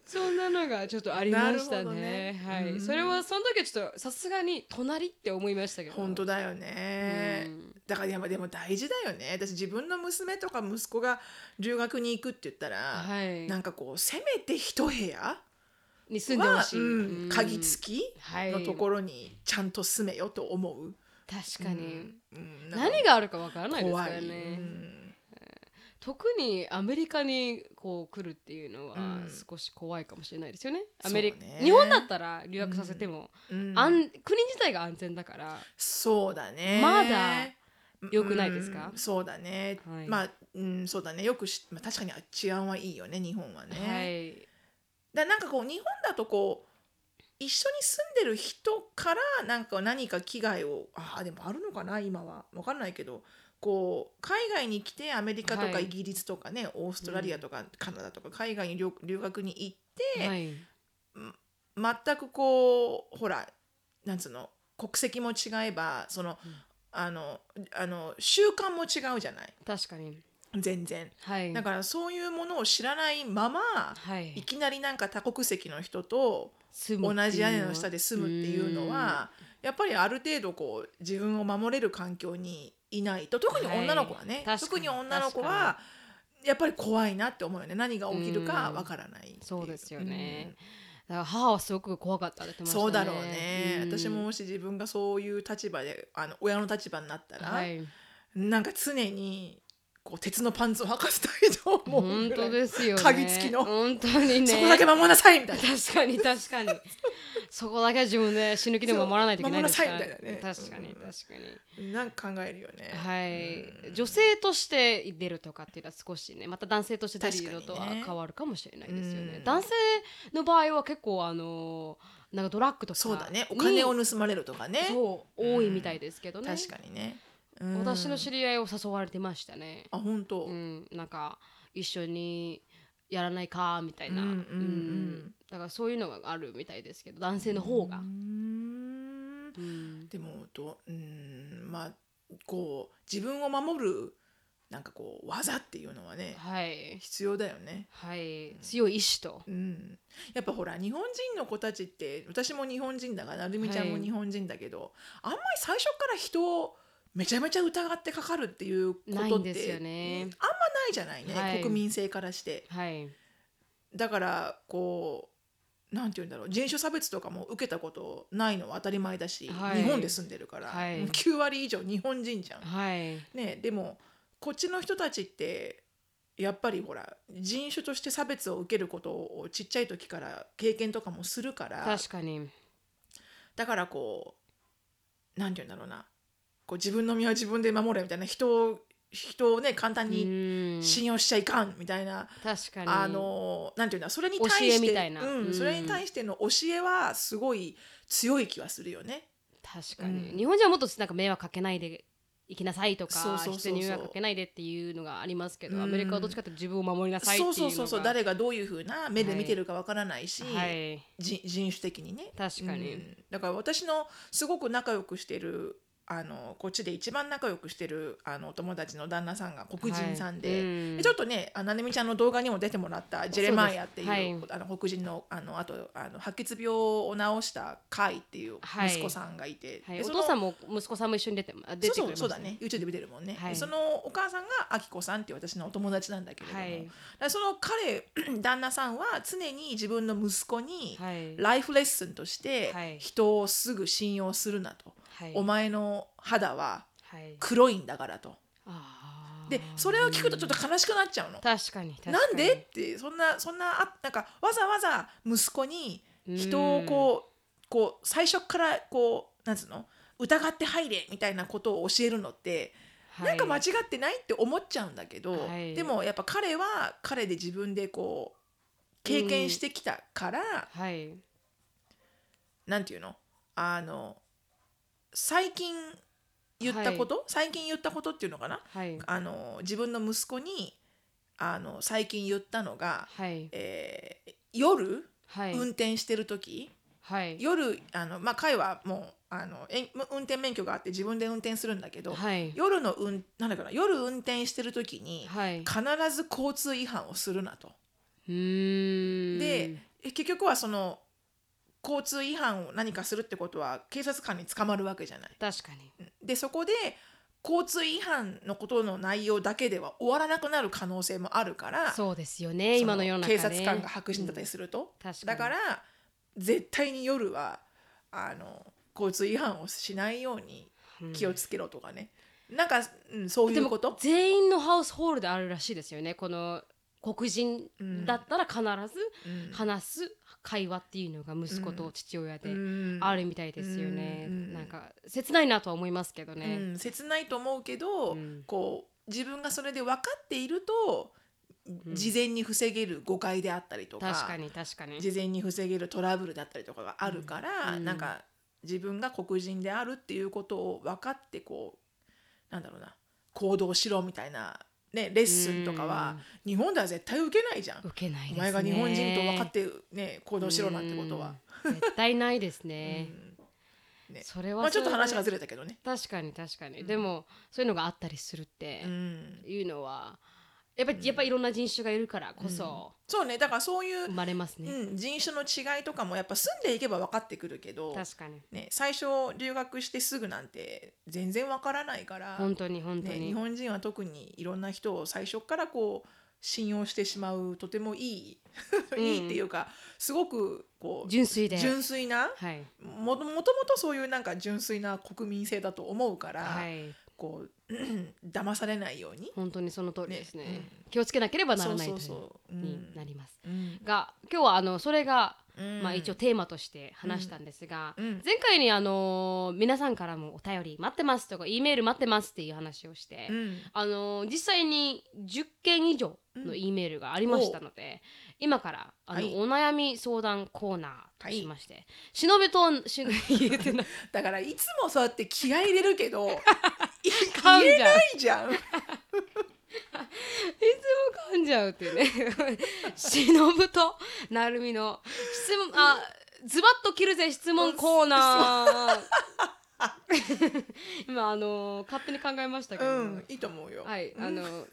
[SPEAKER 2] そんなのがちょっとありましたね。
[SPEAKER 1] ね。
[SPEAKER 2] はい、
[SPEAKER 1] うん。
[SPEAKER 2] それはその時はちょっとさすがに隣って思いましたけど。
[SPEAKER 1] 本当だよね、
[SPEAKER 2] うん。
[SPEAKER 1] だからでもでも大事だよね。私自分の娘とか息子が留学に行くって言ったら、
[SPEAKER 2] はい。
[SPEAKER 1] なんかこうせめて一部屋
[SPEAKER 2] に住んでほ
[SPEAKER 1] は、
[SPEAKER 2] しい、
[SPEAKER 1] うん、鍵
[SPEAKER 2] き
[SPEAKER 1] 付き
[SPEAKER 2] はい。
[SPEAKER 1] のところにちゃんと住めよと思う、
[SPEAKER 2] 確かに、
[SPEAKER 1] うん。か
[SPEAKER 2] 何があるかわからないですからね、
[SPEAKER 1] うん。
[SPEAKER 2] 特にアメリカにこう来るっていうのは
[SPEAKER 1] うん。
[SPEAKER 2] 少し怖いかもしれないですよね、アメリカ
[SPEAKER 1] ね
[SPEAKER 2] 日本だったら留学させても、
[SPEAKER 1] うん。
[SPEAKER 2] 安国自体が安全だから。
[SPEAKER 1] そうだね。
[SPEAKER 2] まだ良くないですか？
[SPEAKER 1] うん。そうだね、
[SPEAKER 2] はい。
[SPEAKER 1] まあ、うん、そうだね。よくし、まあ、確かに治安はいいよね日本はね、
[SPEAKER 2] はい
[SPEAKER 1] だなんかこう日本だとこう一緒に住んでる人からなんか何か危害をああでもあるのかな今は。分かんないけどこう海外に来てアメリカと
[SPEAKER 2] はい。
[SPEAKER 1] かイギリスとかね、オーストラリアとかカナダとか海外に留留学に行って、
[SPEAKER 2] はい。
[SPEAKER 1] 全くこうほらなんつうの国籍も違えばその、あのあの習慣も違うじゃない。
[SPEAKER 2] 確かに
[SPEAKER 1] 全然。
[SPEAKER 2] はい。
[SPEAKER 1] だからそういうものを知らないまま、
[SPEAKER 2] はい。
[SPEAKER 1] いきなりなんか多国籍の人と同じ屋根の下で住むっていうのはやっぱりある程度こう自分を守れる環境にいないと特に女の子はね、
[SPEAKER 2] はい。
[SPEAKER 1] 特に女の子
[SPEAKER 2] 確
[SPEAKER 1] はやっぱり怖いなって思うよね。何が起きるかわからない
[SPEAKER 2] そうですよね、だから母はすごく怖かったってね。
[SPEAKER 1] そうだろうね、
[SPEAKER 2] うん。
[SPEAKER 1] 私ももし自分がそういう立場であの親の立場になったら、
[SPEAKER 2] はい。
[SPEAKER 1] なんか常にこう鉄のパンツを履かせたいと思う
[SPEAKER 2] 本当ですよね。
[SPEAKER 1] 鍵付きの。
[SPEAKER 2] 本当にね。
[SPEAKER 1] そこだけ守りなさいみたいな。
[SPEAKER 2] 確かに確かに。そこだけは自分で死ぬ気でも守らないといけないですから。
[SPEAKER 1] 守らなさいみたいなね。
[SPEAKER 2] 確かに
[SPEAKER 1] うん
[SPEAKER 2] 確かに。
[SPEAKER 1] なんか考えるよね。
[SPEAKER 2] はい、女性として出るとかっていうのは少しねまた男性として出るのとは変わるかもしれないですよね。
[SPEAKER 1] うん。
[SPEAKER 2] 男性の場合は結構あのなんかドラッグとか
[SPEAKER 1] そうだね。お
[SPEAKER 2] に
[SPEAKER 1] 金を盗まれるとかね。
[SPEAKER 2] そう多いみたいですけどね、
[SPEAKER 1] 確かにね。うん。
[SPEAKER 2] 私の知り合いを誘われてましたね。
[SPEAKER 1] あ本当。
[SPEAKER 2] うん。なんか一緒にやらないかみたいな、
[SPEAKER 1] うんうんうん。
[SPEAKER 2] だからそういうのがあるみたいですけど男性の方が。
[SPEAKER 1] ん。
[SPEAKER 2] うん。
[SPEAKER 1] でもどうんまあこう自分を守るなんかこう技っていうのはね
[SPEAKER 2] はい。
[SPEAKER 1] 必要だよね。
[SPEAKER 2] はい。強い意志と。
[SPEAKER 1] うん、やっぱほら日本人の子たちって私も日本人だからなるみちゃんも日本人だけど、あんまり最初から人をめちゃめちゃ疑ってかかるっていうことって
[SPEAKER 2] ね。
[SPEAKER 1] うんあんまないじゃないね、
[SPEAKER 2] はい。
[SPEAKER 1] 国民性からして。
[SPEAKER 2] はい。
[SPEAKER 1] だからこうなんて言うんだろう人種差別とかも受けたことないのは当たり前だし、
[SPEAKER 2] はい。
[SPEAKER 1] 日本で住んでるから、
[SPEAKER 2] はい。
[SPEAKER 1] もう9割以上日本人じゃん。
[SPEAKER 2] はい。
[SPEAKER 1] ね、でもこっちの人たちってやっぱりほら人種として差別を受けることをちっちゃい時から経験とかもするから
[SPEAKER 2] 確かに。
[SPEAKER 1] だからこうなんて言うんだろうなこう自分の身は自分で守れみたいな人を人をね簡単に
[SPEAKER 2] うん。
[SPEAKER 1] 信用しちゃいかんみたいな、
[SPEAKER 2] 確かに。
[SPEAKER 1] あのなんていうんだそれに対して
[SPEAKER 2] みたいな。
[SPEAKER 1] うん
[SPEAKER 2] うん。
[SPEAKER 1] それに対しての教えはすごい強い気はするよね。
[SPEAKER 2] 確かに、
[SPEAKER 1] うん。
[SPEAKER 2] 日本人はもっとなんか迷惑かけないで行きなさいとか
[SPEAKER 1] そうそう。
[SPEAKER 2] 人に迷惑かけないでっていうのがありますけど、
[SPEAKER 1] うん。
[SPEAKER 2] アメリカはどっちかというと自分を守りなさいっていう
[SPEAKER 1] そうそうそうそう。誰がどういうふうな目で見てるかわからないし、
[SPEAKER 2] はい。
[SPEAKER 1] じ人種的にね。
[SPEAKER 2] 確かに。
[SPEAKER 1] うん。だから私のすごく仲良くしてるあのこっちで一番仲良くしてるあのお友達の旦那さんが黒人さんで,、
[SPEAKER 2] はいうん。
[SPEAKER 1] でちょっとねあなねみちゃんの動画にも出てもらったジェレマイヤっていう
[SPEAKER 2] そうです
[SPEAKER 1] あの黒人のあのあとあの白血病を治したカイっていう
[SPEAKER 2] はい。
[SPEAKER 1] 息子さんがいて、
[SPEAKER 2] はい、お父さんも息子さんも一緒に出てあ出
[SPEAKER 1] そう
[SPEAKER 2] てくれました
[SPEAKER 1] そうだね。YouTube でるもんね、そのお母さんがあきこさんっていう私のお友達なんだけれども、その彼 旦那さんは常に自分の息子に、
[SPEAKER 2] はい。
[SPEAKER 1] ライフレッスンとして
[SPEAKER 2] はい。
[SPEAKER 1] 人をすぐ信用するなと、
[SPEAKER 2] はい。
[SPEAKER 1] お前の肌は
[SPEAKER 2] はい。
[SPEAKER 1] 黒いんだからと。でそれを聞くとちょっと悲しくなっちゃうの。
[SPEAKER 2] 確かに確かに。
[SPEAKER 1] なんでってそんなそんなあなんかわざわざ息子に人をこうこう最初からこうなんつうの疑って入れみたいなことを教えるのって
[SPEAKER 2] はい。
[SPEAKER 1] なんか間違ってないって思っちゃうんだけど、
[SPEAKER 2] はい。
[SPEAKER 1] でもやっぱ彼は彼で自分でこう経験してきたから、
[SPEAKER 2] はい。
[SPEAKER 1] なんていうの？あの最近言ったこと、最近言ったことっていうのかな？
[SPEAKER 2] はい。
[SPEAKER 1] あの自分の息子にあの最近言ったのが、
[SPEAKER 2] はい。
[SPEAKER 1] えー夜、
[SPEAKER 2] はい。
[SPEAKER 1] 運転してる時？
[SPEAKER 2] はい。
[SPEAKER 1] 夜あのまあ彼はもうあのえ運転免許があって自分で運転するんだけど、
[SPEAKER 2] はい。
[SPEAKER 1] 夜の運なんだかな？夜運転してる時に
[SPEAKER 2] はい。
[SPEAKER 1] 必ず交通違反をするなと。でえ結局はその交通違反を何かするってことは警察官に捕まるわけじゃない。
[SPEAKER 2] 確かに。
[SPEAKER 1] でそこで交通違反のことの内容だけでは終わらなくなる可能性もあるから
[SPEAKER 2] そうですよね
[SPEAKER 1] そ
[SPEAKER 2] 今の世の中ね。
[SPEAKER 1] 警察官が白人だったりすると、
[SPEAKER 2] 確かに
[SPEAKER 1] だから絶対に夜はあの交通違反をしないように気をつけろとかね、なんか、うん、そういうこと？
[SPEAKER 2] 全員のハウスホールであるらしいですよね。この黒人だったら必ず
[SPEAKER 1] うん。
[SPEAKER 2] 話す会話っていうのが息子と父親で
[SPEAKER 1] うん。
[SPEAKER 2] あるみたいですよね、
[SPEAKER 1] うん
[SPEAKER 2] なんか切ないなとは思いますけど
[SPEAKER 1] う
[SPEAKER 2] ね、
[SPEAKER 1] ん、切ないと思うけど、
[SPEAKER 2] うん。
[SPEAKER 1] こう自分がそれで分かっていると、事前に防げる誤解であったりとか
[SPEAKER 2] 確かに確かに。
[SPEAKER 1] 事前に防げるトラブルだったりとかがあるから、
[SPEAKER 2] うん。
[SPEAKER 1] なんか自分が黒人であるっていうことを分かってこうなんだろうな行動しろみたいな、ね、レッスンとかは、日本では絶対受けないじゃん。
[SPEAKER 2] 受けないね。
[SPEAKER 1] お前が日本人と分かって、ね、行動しろなんてことは。
[SPEAKER 2] うん。絶対ないですね、
[SPEAKER 1] うん。ね。
[SPEAKER 2] それは
[SPEAKER 1] まあ、ちょっと話がずれたけどね。
[SPEAKER 2] 確かに確かに、でもそういうのがあったりするって
[SPEAKER 1] うん。
[SPEAKER 2] いうのはやっぱり、やっぱいろんな人種がいるからこそ。
[SPEAKER 1] そうね。だからそういう
[SPEAKER 2] 生、まれますね、
[SPEAKER 1] うん、人種の違いとかもやっぱ住んでいけば分かってくるけど、
[SPEAKER 2] 確かに。
[SPEAKER 1] ね、最初留学してすぐなんて全然分からないから、
[SPEAKER 2] 本当に本当
[SPEAKER 1] ね、
[SPEAKER 2] に、
[SPEAKER 1] 日本人は特にいろんな人を最初からこう信用してしまうとてもいい いいっていうかすごくこう
[SPEAKER 2] 純粋で。
[SPEAKER 1] 純粋な
[SPEAKER 2] はい。
[SPEAKER 1] もともともとそういうなんか純粋な国民性だと思うから、
[SPEAKER 2] はい。
[SPEAKER 1] こう 騙されないように。
[SPEAKER 2] 本当にその通りですね。
[SPEAKER 1] ね。
[SPEAKER 2] 気をつけなければならないという
[SPEAKER 1] そうそうそう。うん。
[SPEAKER 2] になります、
[SPEAKER 1] うん。
[SPEAKER 2] が今日はあのそれが、
[SPEAKER 1] うん。
[SPEAKER 2] まあ、一応テーマとして話したんですが、
[SPEAKER 1] うん。
[SPEAKER 2] 前回にあの皆さんからもお便り待ってますとか E メール待ってますっていう話をして、
[SPEAKER 1] うん。
[SPEAKER 2] あの実際に10件以上の E メールがありましたので、今からあの、
[SPEAKER 1] はい。
[SPEAKER 2] お悩み相談コーナーとしまして、しのべとしの言えてな。い
[SPEAKER 1] だからいつもそうやって気合い入れるけど
[SPEAKER 2] 噛んじゃう
[SPEAKER 1] ないじゃん。
[SPEAKER 2] いつも噛んじゃうっていうね。しのぶとなるみの質問あズバッと切るぜ質問コーナー 今あの勝手に考えましたけど、
[SPEAKER 1] うん、いいと思うよ。
[SPEAKER 2] はいあの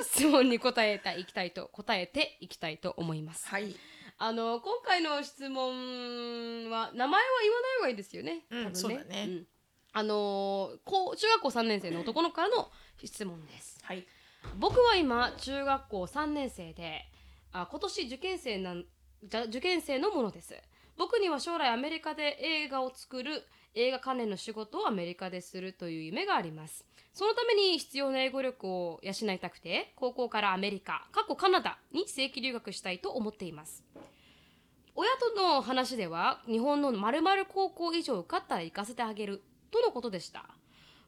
[SPEAKER 2] 質問に答えていきたいと 答えていきたいと思います
[SPEAKER 1] はい。
[SPEAKER 2] あの今回の質問は名前は言わない方がいいですよね。
[SPEAKER 1] うん
[SPEAKER 2] 多分
[SPEAKER 1] そうだね
[SPEAKER 2] んあのーこう中学校3年生の男の子からの質問です。
[SPEAKER 1] はい。
[SPEAKER 2] 僕は今中学校3年生であ今年受験生なんじゃ受験生のものです僕には将来アメリカで映画を作る映画関連の仕事をアメリカでするという夢があります。そのために必要な英語力を養いたくて高校からアメリカ過去カナダに正規留学したいと思っています。親との話では日本の〇〇高校以上受かったら行かせてあげるとのことでした。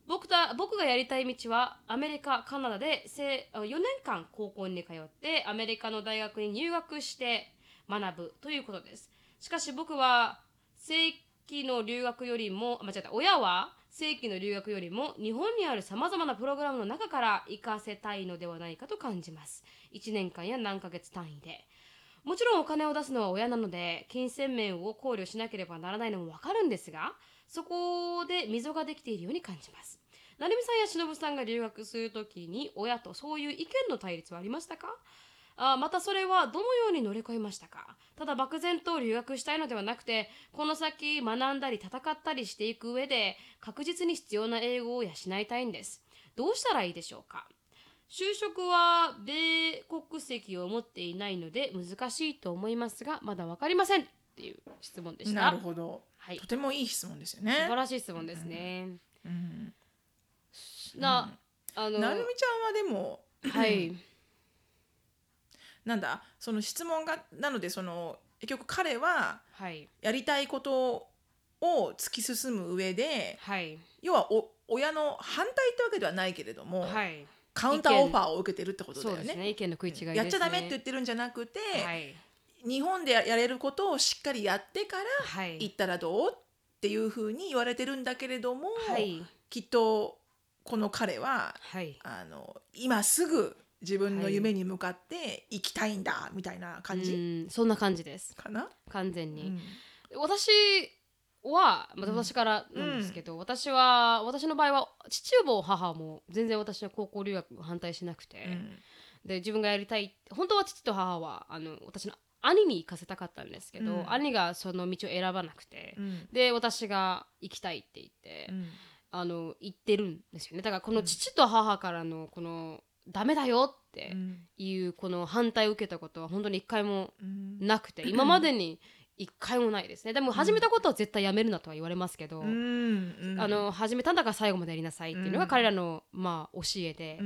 [SPEAKER 2] 僕た僕がやりたい道はアメリカカナダで4年間高校に通ってアメリカの大学に入学して学ぶということです。しかし僕は正規の留学よりも間違えた親は正規の留学よりも日本にあるさまざまなプログラムの中から行かせたいのではないかと感じます。1年間や何ヶ月単位で。もちろんお金を出すのは親なので金銭面を考慮しなければならないのもわかるんですがそこで溝ができているように感じます。成美さんや忍さんが留学するときに親とそういう意見の対立はありましたか？あまたそれはどのように乗り越えましたか？ただ漠然と留学したいのではなくてこの先学んだり戦ったりしていく上で確実に必要な英語を養いたいんです。どうしたらいいでしょうか？就職は米国籍を持っていないので難しいと思いますがまだ分かりません。っていう質問でした。
[SPEAKER 1] なるほど。
[SPEAKER 2] はい。
[SPEAKER 1] とてもいい質問ですよ
[SPEAKER 2] 素晴
[SPEAKER 1] ね。
[SPEAKER 2] らしい質問ですね、
[SPEAKER 1] うん。
[SPEAKER 2] なあの
[SPEAKER 1] なるみちゃんはでも、
[SPEAKER 2] はい
[SPEAKER 1] なんだ、その質問が、なので、その、結局彼は
[SPEAKER 2] はい。
[SPEAKER 1] やりたいことを突き進む上で、
[SPEAKER 2] はい。
[SPEAKER 1] 要はお親の反対ってわけではないけれども、
[SPEAKER 2] はい。
[SPEAKER 1] カウンターオファーを受けてるってことだよね。
[SPEAKER 2] そうですね。意見の食い違いですね。
[SPEAKER 1] やっちゃダメって言ってるんじゃなくて、
[SPEAKER 2] はい。
[SPEAKER 1] 日本でやれることをしっかりやってから
[SPEAKER 2] はい。
[SPEAKER 1] 行ったらどうっていうふうに言われてるんだけれども、
[SPEAKER 2] はい。
[SPEAKER 1] きっとこの彼は
[SPEAKER 2] はい。
[SPEAKER 1] あの今すぐ自分の夢に向かって行きたいんだみたいな感じ？
[SPEAKER 2] うんそんな感じです。
[SPEAKER 1] かな、
[SPEAKER 2] 完全に、
[SPEAKER 1] うん。
[SPEAKER 2] 私は、まあ、私からなんですけど、私は私の場合は父も母も全然私の高校留学反対しなくて、で自分がやりたい本当は父と母はあの私の兄に行かせたかったんですけど、
[SPEAKER 1] うん。
[SPEAKER 2] 兄がその道を選ばなくて、
[SPEAKER 1] うん。
[SPEAKER 2] で私が行きたいって言って、
[SPEAKER 1] うん。
[SPEAKER 2] あの言ってるんですよね。だからこの父と母からのこのダメだよって
[SPEAKER 1] うん。
[SPEAKER 2] いうこの反対を受けたことは本当に一回も
[SPEAKER 1] うん。
[SPEAKER 2] なくて 今までに一回もないですね。でも始めたことは絶対やめるなとは言われますけど、
[SPEAKER 1] うん
[SPEAKER 2] あの始めたんだから最後までやりなさいっていうのが彼らの、まあ、教えで,、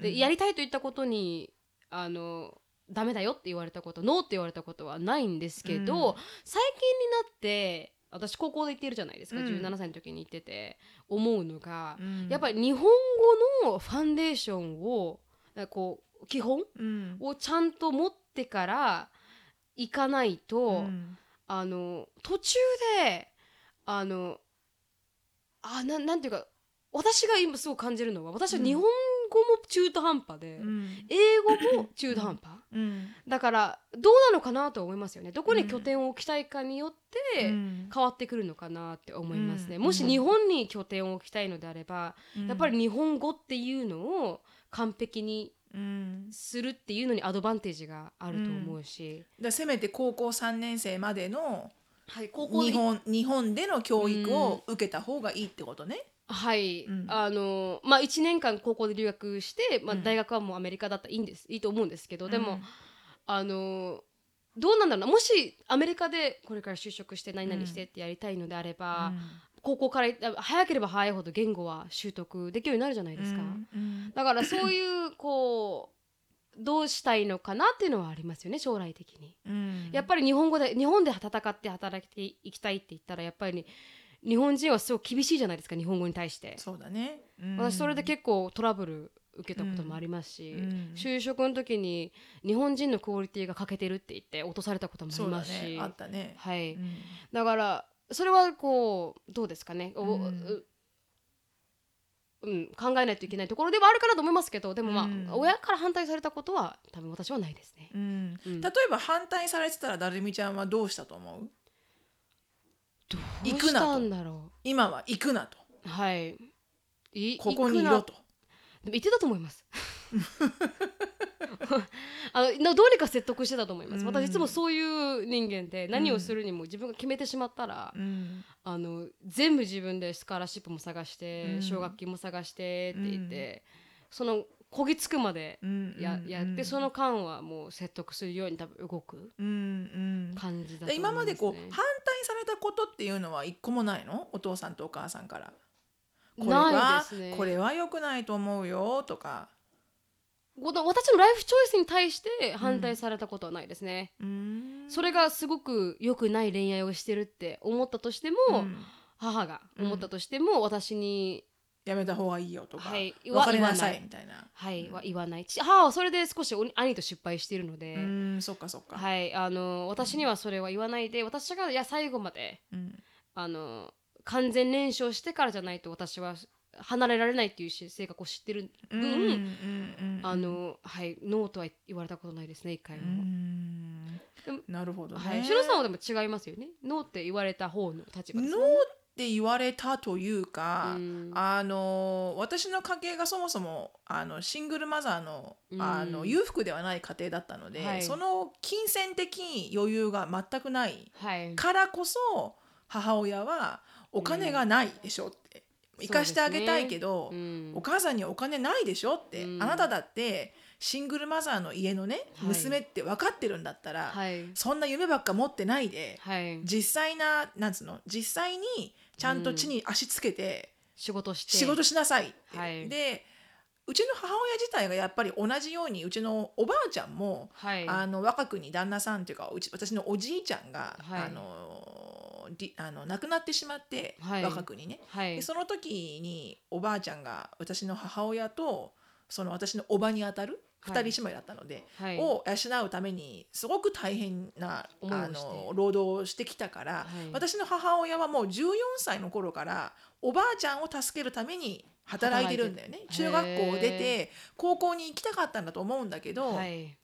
[SPEAKER 2] でやりたいと言ったことにあのダメだよって言われたことノーって言われたことはないんですけど、
[SPEAKER 1] うん。
[SPEAKER 2] 最近になって私高校で行ってるじゃないですか、
[SPEAKER 1] うん。
[SPEAKER 2] 17歳の時に行ってて思うのが、
[SPEAKER 1] うん。
[SPEAKER 2] やっぱり日本語のファンデーションをこう基本
[SPEAKER 1] うん。
[SPEAKER 2] をちゃんと持ってから行かないと、
[SPEAKER 1] うん。
[SPEAKER 2] あの途中であのあななんていうか私が今すごく感じるのは私は日本語も中途半端で、
[SPEAKER 1] うん。
[SPEAKER 2] 英語も中途半端、
[SPEAKER 1] うん。
[SPEAKER 2] だからどうなのかなと思いますよね。どこに拠点を置きたいかによって
[SPEAKER 1] うん。
[SPEAKER 2] 変わってくるのかなって思いますね、
[SPEAKER 1] うん。
[SPEAKER 2] もし日本に拠点を置きたいのであれば、
[SPEAKER 1] うん。
[SPEAKER 2] やっぱり日本語っていうのを完璧に
[SPEAKER 1] うん。
[SPEAKER 2] するっていうのにアドバンテージがあると思うし、
[SPEAKER 1] だせめて高校3年生までの
[SPEAKER 2] はい、高校で
[SPEAKER 1] 日本日本での教育を受けた方がいいってことね。
[SPEAKER 2] はい、
[SPEAKER 1] うん。
[SPEAKER 2] あのまあ1年間高校で留学して、まあ、
[SPEAKER 1] うん。
[SPEAKER 2] 大学はもうアメリカだったらいいんですいいと思うんですけど、でも
[SPEAKER 1] うん
[SPEAKER 2] あのどうなんだろうな。もしアメリカでこれから就職して何々してってやりたいのであれば、高校からあ早ければ早いほど言語は習得できるようになるじゃないですか、
[SPEAKER 1] うん
[SPEAKER 2] だからそういうこうどうしたいのかなっていうのはありますよね将来的に。
[SPEAKER 1] うん。
[SPEAKER 2] やっぱり日本語で日本で戦って働いていきたいって言ったらやっぱり、日本人はすごく厳しいじゃないですか日本語に対して。
[SPEAKER 1] そうだね。うん。
[SPEAKER 2] 私それで結構トラブル受けたこともありますし、
[SPEAKER 1] うん。
[SPEAKER 2] 就職の時に日本人のクオリティが欠けてるって言って落とされたこともあり
[SPEAKER 1] そうだ
[SPEAKER 2] ますし、
[SPEAKER 1] ね。あったね。
[SPEAKER 2] はい、
[SPEAKER 1] うん。
[SPEAKER 2] だからそれはこうどうですかね、お
[SPEAKER 1] うん。
[SPEAKER 2] ううん、考えないといけないところではあるかなと思いますけどでもまあ、
[SPEAKER 1] うん。
[SPEAKER 2] 親から反対されたことは多分私はないですね。
[SPEAKER 1] うん。
[SPEAKER 2] うん。
[SPEAKER 1] 例えば反対されてたらだるみちゃんはどうしたと思う？
[SPEAKER 2] ど
[SPEAKER 1] 行くなと。
[SPEAKER 2] うしたんだろ
[SPEAKER 1] 今は行くなと。
[SPEAKER 2] うはい。い
[SPEAKER 1] ここにいろと。
[SPEAKER 2] でも言ってたと思います。あのなどうにか説得してたと思います。
[SPEAKER 1] うん。
[SPEAKER 2] 私いつもそういう人間で何をするにも自分が決めてしまったら、
[SPEAKER 1] うん。
[SPEAKER 2] あの全部自分でスカラシップも探して、
[SPEAKER 1] うん。
[SPEAKER 2] 奨学金も探してって言って、そのこぎつくまで
[SPEAKER 1] うん
[SPEAKER 2] や,、
[SPEAKER 1] うん
[SPEAKER 2] やってその間はもう説得するように多分動く
[SPEAKER 1] うんうん
[SPEAKER 2] 感じだと思います、ね。
[SPEAKER 1] で今までこう反対されたことっていうのは一個もないの？お父さんとお母さんから。これは
[SPEAKER 2] ね。
[SPEAKER 1] これは良くないと思うよとか。
[SPEAKER 2] ご私のライフチョイスに対して反対されたことはないですね。
[SPEAKER 1] うん
[SPEAKER 2] それがすごく良くない恋愛をしてるって思ったとしても、
[SPEAKER 1] うん
[SPEAKER 2] 母が思ったとしても、私に、
[SPEAKER 1] やめた方がいいよとか、
[SPEAKER 2] はい
[SPEAKER 1] 別れなさ
[SPEAKER 2] い
[SPEAKER 1] いみたいな。
[SPEAKER 2] はいは言わないち母はそれで少しお兄と失敗しているので、
[SPEAKER 1] うんそっかそっか。
[SPEAKER 2] はい、あの私にはそれは言わないで私がいや最後まで
[SPEAKER 1] うん
[SPEAKER 2] あの完全燃焼してからじゃないと私は離れられないっていうし性格を知ってる分、
[SPEAKER 1] うん
[SPEAKER 2] あのはいノーとは言われたことないですね一回
[SPEAKER 1] う
[SPEAKER 2] も。
[SPEAKER 1] なるほどね。
[SPEAKER 2] はい、シロさんはでも違いますよね。ノーって言われた方の立場です
[SPEAKER 1] ノー
[SPEAKER 2] ね。
[SPEAKER 1] って言われたというか、
[SPEAKER 2] うん。
[SPEAKER 1] あの私の家系がそもそもあのシングルマザーの
[SPEAKER 2] うん。
[SPEAKER 1] あの裕福ではない家庭だったので、
[SPEAKER 2] はい。
[SPEAKER 1] その金銭的余裕が全くない
[SPEAKER 2] はい。
[SPEAKER 1] からこそ母親はお金がないでしょって、生かしてあげたいけど、
[SPEAKER 2] うん。
[SPEAKER 1] お母さんにお金ないでしょって、
[SPEAKER 2] うん。
[SPEAKER 1] あなただってシングルマザーの家のね
[SPEAKER 2] はい。
[SPEAKER 1] 娘って分かってるんだったら、
[SPEAKER 2] はい。
[SPEAKER 1] そんな夢ばっか持ってないで、
[SPEAKER 2] はい。
[SPEAKER 1] 実際ななんつうの実際にちゃんと地に足つけて
[SPEAKER 2] 仕事して。
[SPEAKER 1] 仕事しなさいって、
[SPEAKER 2] はい
[SPEAKER 1] でうちの母親自体がやっぱり同じようにうちのおばあちゃんも、
[SPEAKER 2] はい。
[SPEAKER 1] あの若くに旦那さんっていうかうち私のおじいちゃんが、
[SPEAKER 2] はい
[SPEAKER 1] あのりあの亡くなってしまって、
[SPEAKER 2] はい
[SPEAKER 1] 若くにね
[SPEAKER 2] はい
[SPEAKER 1] で。その時におばあちゃんが私の母親とその私のおばにあたる
[SPEAKER 2] はい。
[SPEAKER 1] 二人姉妹だったので、
[SPEAKER 2] はい。
[SPEAKER 1] を養うためにすごく大変なあの労働をしてきたから、
[SPEAKER 2] はい。
[SPEAKER 1] 私の母親はもう14歳の頃からおばあちゃんを助けるために働いてるんだよね。中学校を出
[SPEAKER 2] へ
[SPEAKER 1] て高校に行きたかったんだと思うんだけど、
[SPEAKER 2] はい。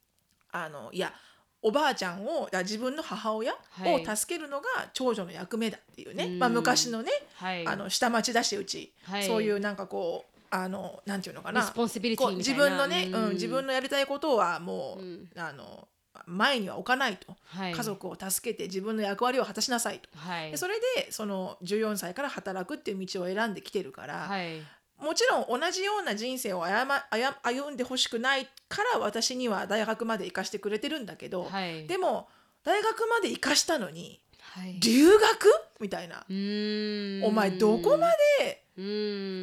[SPEAKER 1] あのいやおばあちゃんをだ自分の母親
[SPEAKER 2] はい。
[SPEAKER 1] を助けるのが長女の役目だっていうね、
[SPEAKER 2] うん。
[SPEAKER 1] まあ、昔のね
[SPEAKER 2] はい。
[SPEAKER 1] あの下町だしうち、
[SPEAKER 2] はい。
[SPEAKER 1] そういうなんかこうあのなんていうのかな。自分のね、うん。自分のやりたいことはもう、
[SPEAKER 2] うん。
[SPEAKER 1] あの前には置かないと、
[SPEAKER 2] はい。
[SPEAKER 1] 家族を助けて自分の役割を果たしなさいと。
[SPEAKER 2] はい。
[SPEAKER 1] でそれでその14歳から働くっていう道を選んできてるから、
[SPEAKER 2] はい。
[SPEAKER 1] もちろん同じような人生を歩ま歩歩んでほしくないから私には大学まで行かしてくれてるんだけど、
[SPEAKER 2] はい。
[SPEAKER 1] でも大学まで行かしたのに
[SPEAKER 2] はい。
[SPEAKER 1] 留学？みたいな。お前どこまで、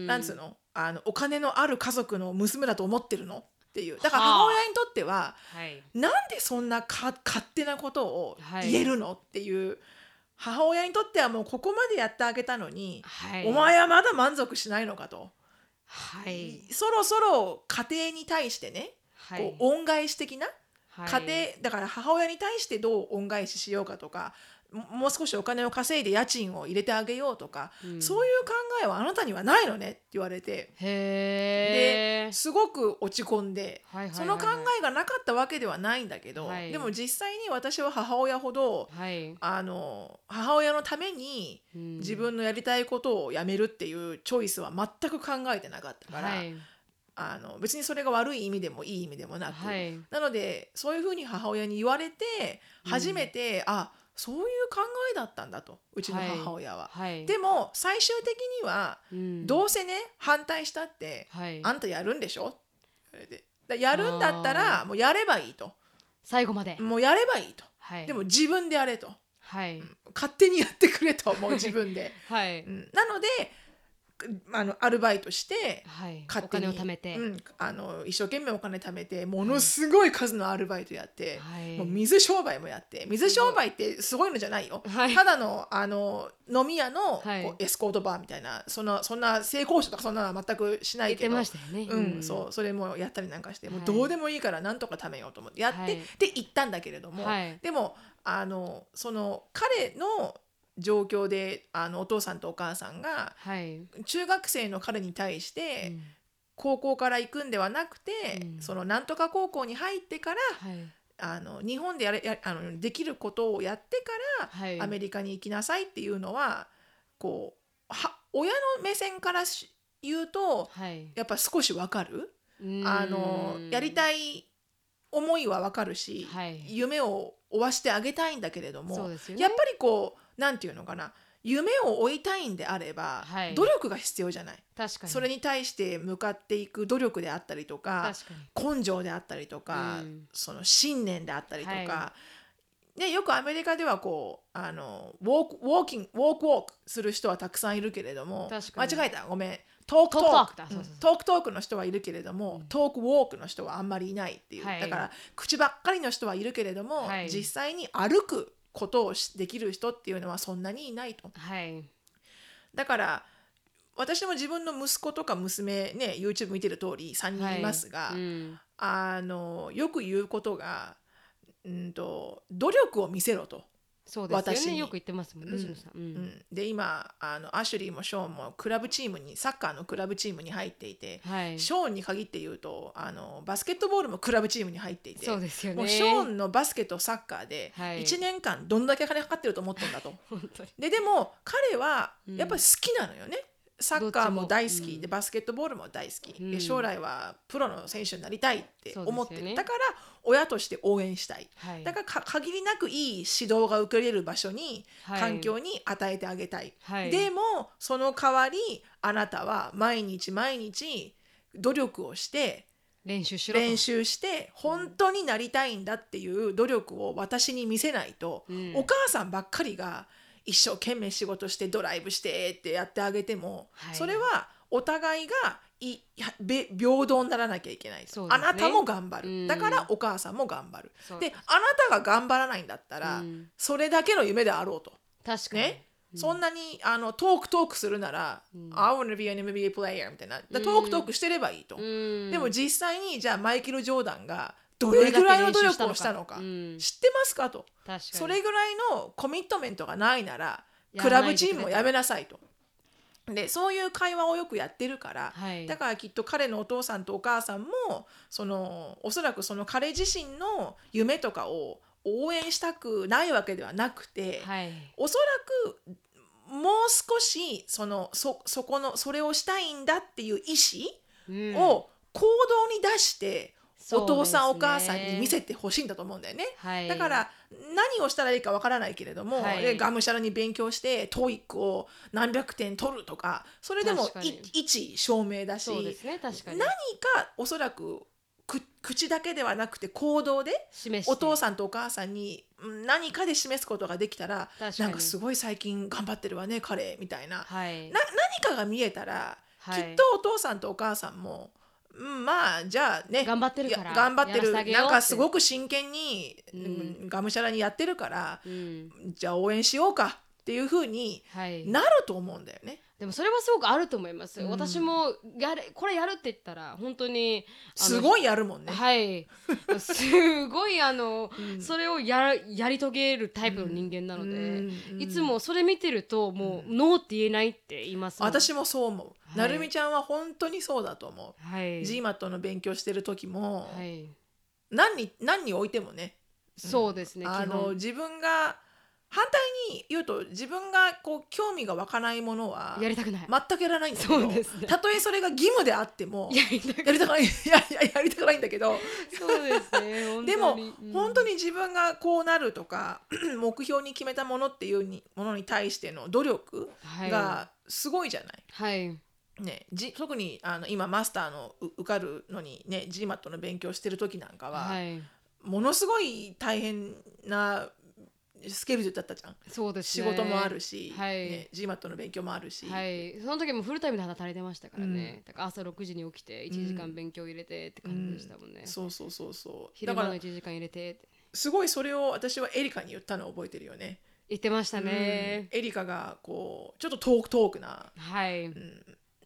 [SPEAKER 1] なんつうの？あのお金のある家族の娘だと思ってるの？っていう。だから
[SPEAKER 2] はあ
[SPEAKER 1] 母親にとっては
[SPEAKER 2] はい。
[SPEAKER 1] なんでそんなか勝手なことを
[SPEAKER 2] はい。
[SPEAKER 1] 言えるの？っていう。母親にとってはもうここまでやってあげたのに、
[SPEAKER 2] はい。
[SPEAKER 1] お前はまだ満足しないのかと、
[SPEAKER 2] はい。
[SPEAKER 1] そろそろ家庭に対してね、
[SPEAKER 2] はい。
[SPEAKER 1] こう恩返し的な？
[SPEAKER 2] はい。
[SPEAKER 1] 家庭だから母親に対してどう恩返ししようかとかももう少しお金を稼いで家賃を入れてあげようとか、
[SPEAKER 2] うん。
[SPEAKER 1] そういう考えはあなたにはないのねって言われて。ですごく落ち込んで、
[SPEAKER 2] はいはいはいはい。
[SPEAKER 1] その考えがなかったわけではないんだけど、
[SPEAKER 2] はい。
[SPEAKER 1] でも実際に私は母親ほど
[SPEAKER 2] はい。
[SPEAKER 1] あの母親のために
[SPEAKER 2] うん。
[SPEAKER 1] 自分のやりたいことをやめるっていうチョイスは全く考えてなかったから、
[SPEAKER 2] はい。
[SPEAKER 1] あの別にそれが悪い意味でもいい意味でもなく、
[SPEAKER 2] はい。
[SPEAKER 1] なのでそういうふうに母親に言われて初めて、あそういう考えだったんだとうちの母親は。
[SPEAKER 2] はい。
[SPEAKER 1] でも最終的には、
[SPEAKER 2] うん。
[SPEAKER 1] どうせね反対したって、
[SPEAKER 2] はい。
[SPEAKER 1] あんたやるんでしょ？でだやるんだったらもうやればいいと。
[SPEAKER 2] 最後まで。
[SPEAKER 1] もうやればいいと。
[SPEAKER 2] はい。
[SPEAKER 1] でも自分でやれと。
[SPEAKER 2] はい。
[SPEAKER 1] 勝手にやってくれともう自分で、
[SPEAKER 2] はい。
[SPEAKER 1] うん。なのであのアルバイトして
[SPEAKER 2] はい。お
[SPEAKER 1] 勝手に
[SPEAKER 2] 金を貯めて。
[SPEAKER 1] うん、あの一生懸命お金貯めてものすごい数のアルバイトやって、
[SPEAKER 2] はい。
[SPEAKER 1] もう水商売もやって水商売ってすごいのじゃないよ、
[SPEAKER 2] はい。
[SPEAKER 1] ただのあの飲み屋の、
[SPEAKER 2] はい。
[SPEAKER 1] こうエスコートバーみたいなそんなそんな性交渉とかそんなのは全くしないけどうん、そうそれもやったりなんかして、もう
[SPEAKER 2] はい
[SPEAKER 1] どうでもいいからなんとか貯めようと思ってやって、
[SPEAKER 2] はい。
[SPEAKER 1] で行ったんだけれども、
[SPEAKER 2] はい。
[SPEAKER 1] でもあのその彼の状況であのお父さんとお母さんが
[SPEAKER 2] はい。
[SPEAKER 1] 中学生の彼に対して、
[SPEAKER 2] うん。
[SPEAKER 1] 高校から行くんではなくて、
[SPEAKER 2] うん。
[SPEAKER 1] そのなんとか高校に入ってから
[SPEAKER 2] はい。
[SPEAKER 1] あの日本でやれやあのできることをやってから、
[SPEAKER 2] はい。
[SPEAKER 1] アメリカに行きなさいっていうのはこうは親の目線からし言うと
[SPEAKER 2] はい。
[SPEAKER 1] やっぱ少しわかる。
[SPEAKER 2] うん。
[SPEAKER 1] あのやりたい思いはわかるし、
[SPEAKER 2] はい。
[SPEAKER 1] 夢を追わしてあげたいんだけれども、
[SPEAKER 2] そうですよね。
[SPEAKER 1] やっぱりこうなんていうのかな。夢を追いたいんであれば、
[SPEAKER 2] はい。
[SPEAKER 1] 努力が必要じゃない。
[SPEAKER 2] 確かに。
[SPEAKER 1] それに対して向かっていく努力であったりとか根性であったりとか、
[SPEAKER 2] うん。
[SPEAKER 1] その信念であったりとか、
[SPEAKER 2] は
[SPEAKER 1] ね、よくアメリカではこうあのウォークウォーキングウォークウォークする人はたくさんいるけれども間違えた。ごめん。talk talk talk talk の人はいるけれども、 talk walk の人はあんまりいないっていう、
[SPEAKER 2] はい。
[SPEAKER 1] だから口ばっかりの人はいるけれども、
[SPEAKER 2] はい。
[SPEAKER 1] 実際に歩くことをしできる人っていうのはそんなにいないと。
[SPEAKER 2] にはい
[SPEAKER 1] だから私も自分の息子とか娘ね YouTube 見てる通り3人いますが、
[SPEAKER 2] はいうん
[SPEAKER 1] あのよく言うことが、うん、と努力を見せろと。
[SPEAKER 2] そうですよ
[SPEAKER 1] 私に。
[SPEAKER 2] ねよく言ってますもんね
[SPEAKER 1] うん。
[SPEAKER 2] さん。う
[SPEAKER 1] うん。ん、で今あのアシュリーもショーンもクラブチームにサッカーのクラブチームに入っていて、
[SPEAKER 2] はい。
[SPEAKER 1] ショーンに限って言うとあのバスケットボールもクラブチームに入っていて
[SPEAKER 2] そうですよね。
[SPEAKER 1] もうショーンのバスケとサッカーで
[SPEAKER 2] はい。
[SPEAKER 1] 1年間どんだけ金かかってると思ってんだと。
[SPEAKER 2] 本当に。
[SPEAKER 1] ででも彼は
[SPEAKER 2] うん。
[SPEAKER 1] やっぱり好きなのよね、サッカーも大好き、でバスケットボールも大好き、
[SPEAKER 2] うん。
[SPEAKER 1] で将来はプロの選手になりたいって思って
[SPEAKER 2] ね
[SPEAKER 1] だから親として応援したい、
[SPEAKER 2] はい。
[SPEAKER 1] だからか限りなくいい指導が受けれる場所に、
[SPEAKER 2] はい。
[SPEAKER 1] 環境に与えてあげたい、
[SPEAKER 2] はい。
[SPEAKER 1] でもその代わりあなたは毎日毎日努力をして
[SPEAKER 2] 練習しろと。
[SPEAKER 1] 練習して本当になりたいんだっていう努力を私に見せないと、
[SPEAKER 2] うん。
[SPEAKER 1] お母さんばっかりが一生懸命仕事してドライブしてってやってあげても、
[SPEAKER 2] はい。
[SPEAKER 1] それはお互いがいやべ平等にならなきゃいけない、
[SPEAKER 2] ね。
[SPEAKER 1] あなたも頑張る、
[SPEAKER 2] うん。
[SPEAKER 1] だからお母さんも頑張る。であなたが頑張らないんだったら、
[SPEAKER 2] うん。
[SPEAKER 1] それだけの夢であろうと。
[SPEAKER 2] 確かに。
[SPEAKER 1] ね、そんなにあのトークトークするなら、I want to be an NBA player みたいな、だトークトークしてればいいと、
[SPEAKER 2] うん。
[SPEAKER 1] でも実際にじゃあマイケル・ジョーダンがどれぐらいの努力をしたのか。
[SPEAKER 2] どれだけ練習
[SPEAKER 1] 知ってますかと。それぐらいのコミットメントがないなら
[SPEAKER 2] や
[SPEAKER 1] クラブチームをやめなさいと。でそういう会話をよくやってるから、
[SPEAKER 2] はい。
[SPEAKER 1] だからきっと彼のお父さんとお母さんもそのおそらくその彼自身の夢とかを応援したくないわけではなくて、
[SPEAKER 2] はい。
[SPEAKER 1] おそらくもう少しそのそそこのそれをしたいんだっていう意
[SPEAKER 2] うん。
[SPEAKER 1] 思を行動に出してお父さん、お母さんに見せてほしいんだと思うんだよね。
[SPEAKER 2] はい。
[SPEAKER 1] だから何をしたらいいかわからないけれども、
[SPEAKER 2] はい。
[SPEAKER 1] でがむしゃらに勉強して TOEIC を何百点取るとかそれでも一証明だし
[SPEAKER 2] ね確かに。
[SPEAKER 1] 何かおそらくく口だけではなくて行動でお父さんとお母さんにうん何かで示すことができたらなんかすごい最近頑張ってるわね彼みたいな、
[SPEAKER 2] はい。
[SPEAKER 1] な何かが見えたら、
[SPEAKER 2] はい。
[SPEAKER 1] きっとお父さんとお母さんも、うん、まあじゃあね
[SPEAKER 2] 頑張ってるから
[SPEAKER 1] 頑張ってる。なんかすごく真剣に、
[SPEAKER 2] う
[SPEAKER 1] うん。がむしゃらにやってるから、
[SPEAKER 2] うん。
[SPEAKER 1] じゃあ応援しようかっていうふうに
[SPEAKER 2] はい。
[SPEAKER 1] なると思うんだよね。
[SPEAKER 2] でもそれはすごくあると思います、
[SPEAKER 1] うん。
[SPEAKER 2] 私もやれこれやるって言ったら本当に
[SPEAKER 1] すごいやるもんね。
[SPEAKER 2] はい。すごいあの、
[SPEAKER 1] うん。
[SPEAKER 2] それをややり遂げるタイプの人間なので、
[SPEAKER 1] うん。
[SPEAKER 2] いつもそれ見てるともう、ノーって言えないって言います
[SPEAKER 1] 私もそう思う。
[SPEAKER 2] はい。
[SPEAKER 1] なるみちゃんは本当にそうだと思う。
[SPEAKER 2] はい、
[SPEAKER 1] GMAT の勉強してる時も、
[SPEAKER 2] はい、
[SPEAKER 1] 何に何においてもね。
[SPEAKER 2] そうですね、
[SPEAKER 1] あの自分が反対に言うと自分がこう興味が湧かないものは
[SPEAKER 2] やりたくない、
[SPEAKER 1] 全くやらないんだけど、
[SPEAKER 2] そうですね。
[SPEAKER 1] たとえそれが義務であっても
[SPEAKER 2] やりたく
[SPEAKER 1] ない。いやりたくないんだけど
[SPEAKER 2] そうですね本当に。
[SPEAKER 1] でも、
[SPEAKER 2] うん。
[SPEAKER 1] 本当に自分がこうなるとか 目標に決めたものっていうにものに対しての努力
[SPEAKER 2] はい。
[SPEAKER 1] がすごいじゃない？
[SPEAKER 2] はい。
[SPEAKER 1] ね、じ特にあの今マスターのう受かるのにね GMAT の勉強してる時なんかは、
[SPEAKER 2] はい。
[SPEAKER 1] ものすごい大変なスケジュールだったじゃん。
[SPEAKER 2] そうですね。
[SPEAKER 1] 仕事もあるし、
[SPEAKER 2] はい。
[SPEAKER 1] ね、GMAT の勉強もあるし、
[SPEAKER 2] はい、その時もフルタイムで働いてましたからね、だから朝6時に起きて1時間勉強入れてって感じでしたもんね、
[SPEAKER 1] そうそうそうそう。
[SPEAKER 2] 昼間の
[SPEAKER 1] だから
[SPEAKER 2] 1時間入れて
[SPEAKER 1] すごいそれを私はエリカに言ったのを覚えてるよね。
[SPEAKER 2] 言ってましたね、
[SPEAKER 1] うん。エリカがこうちょっとトークトークな。
[SPEAKER 2] はい、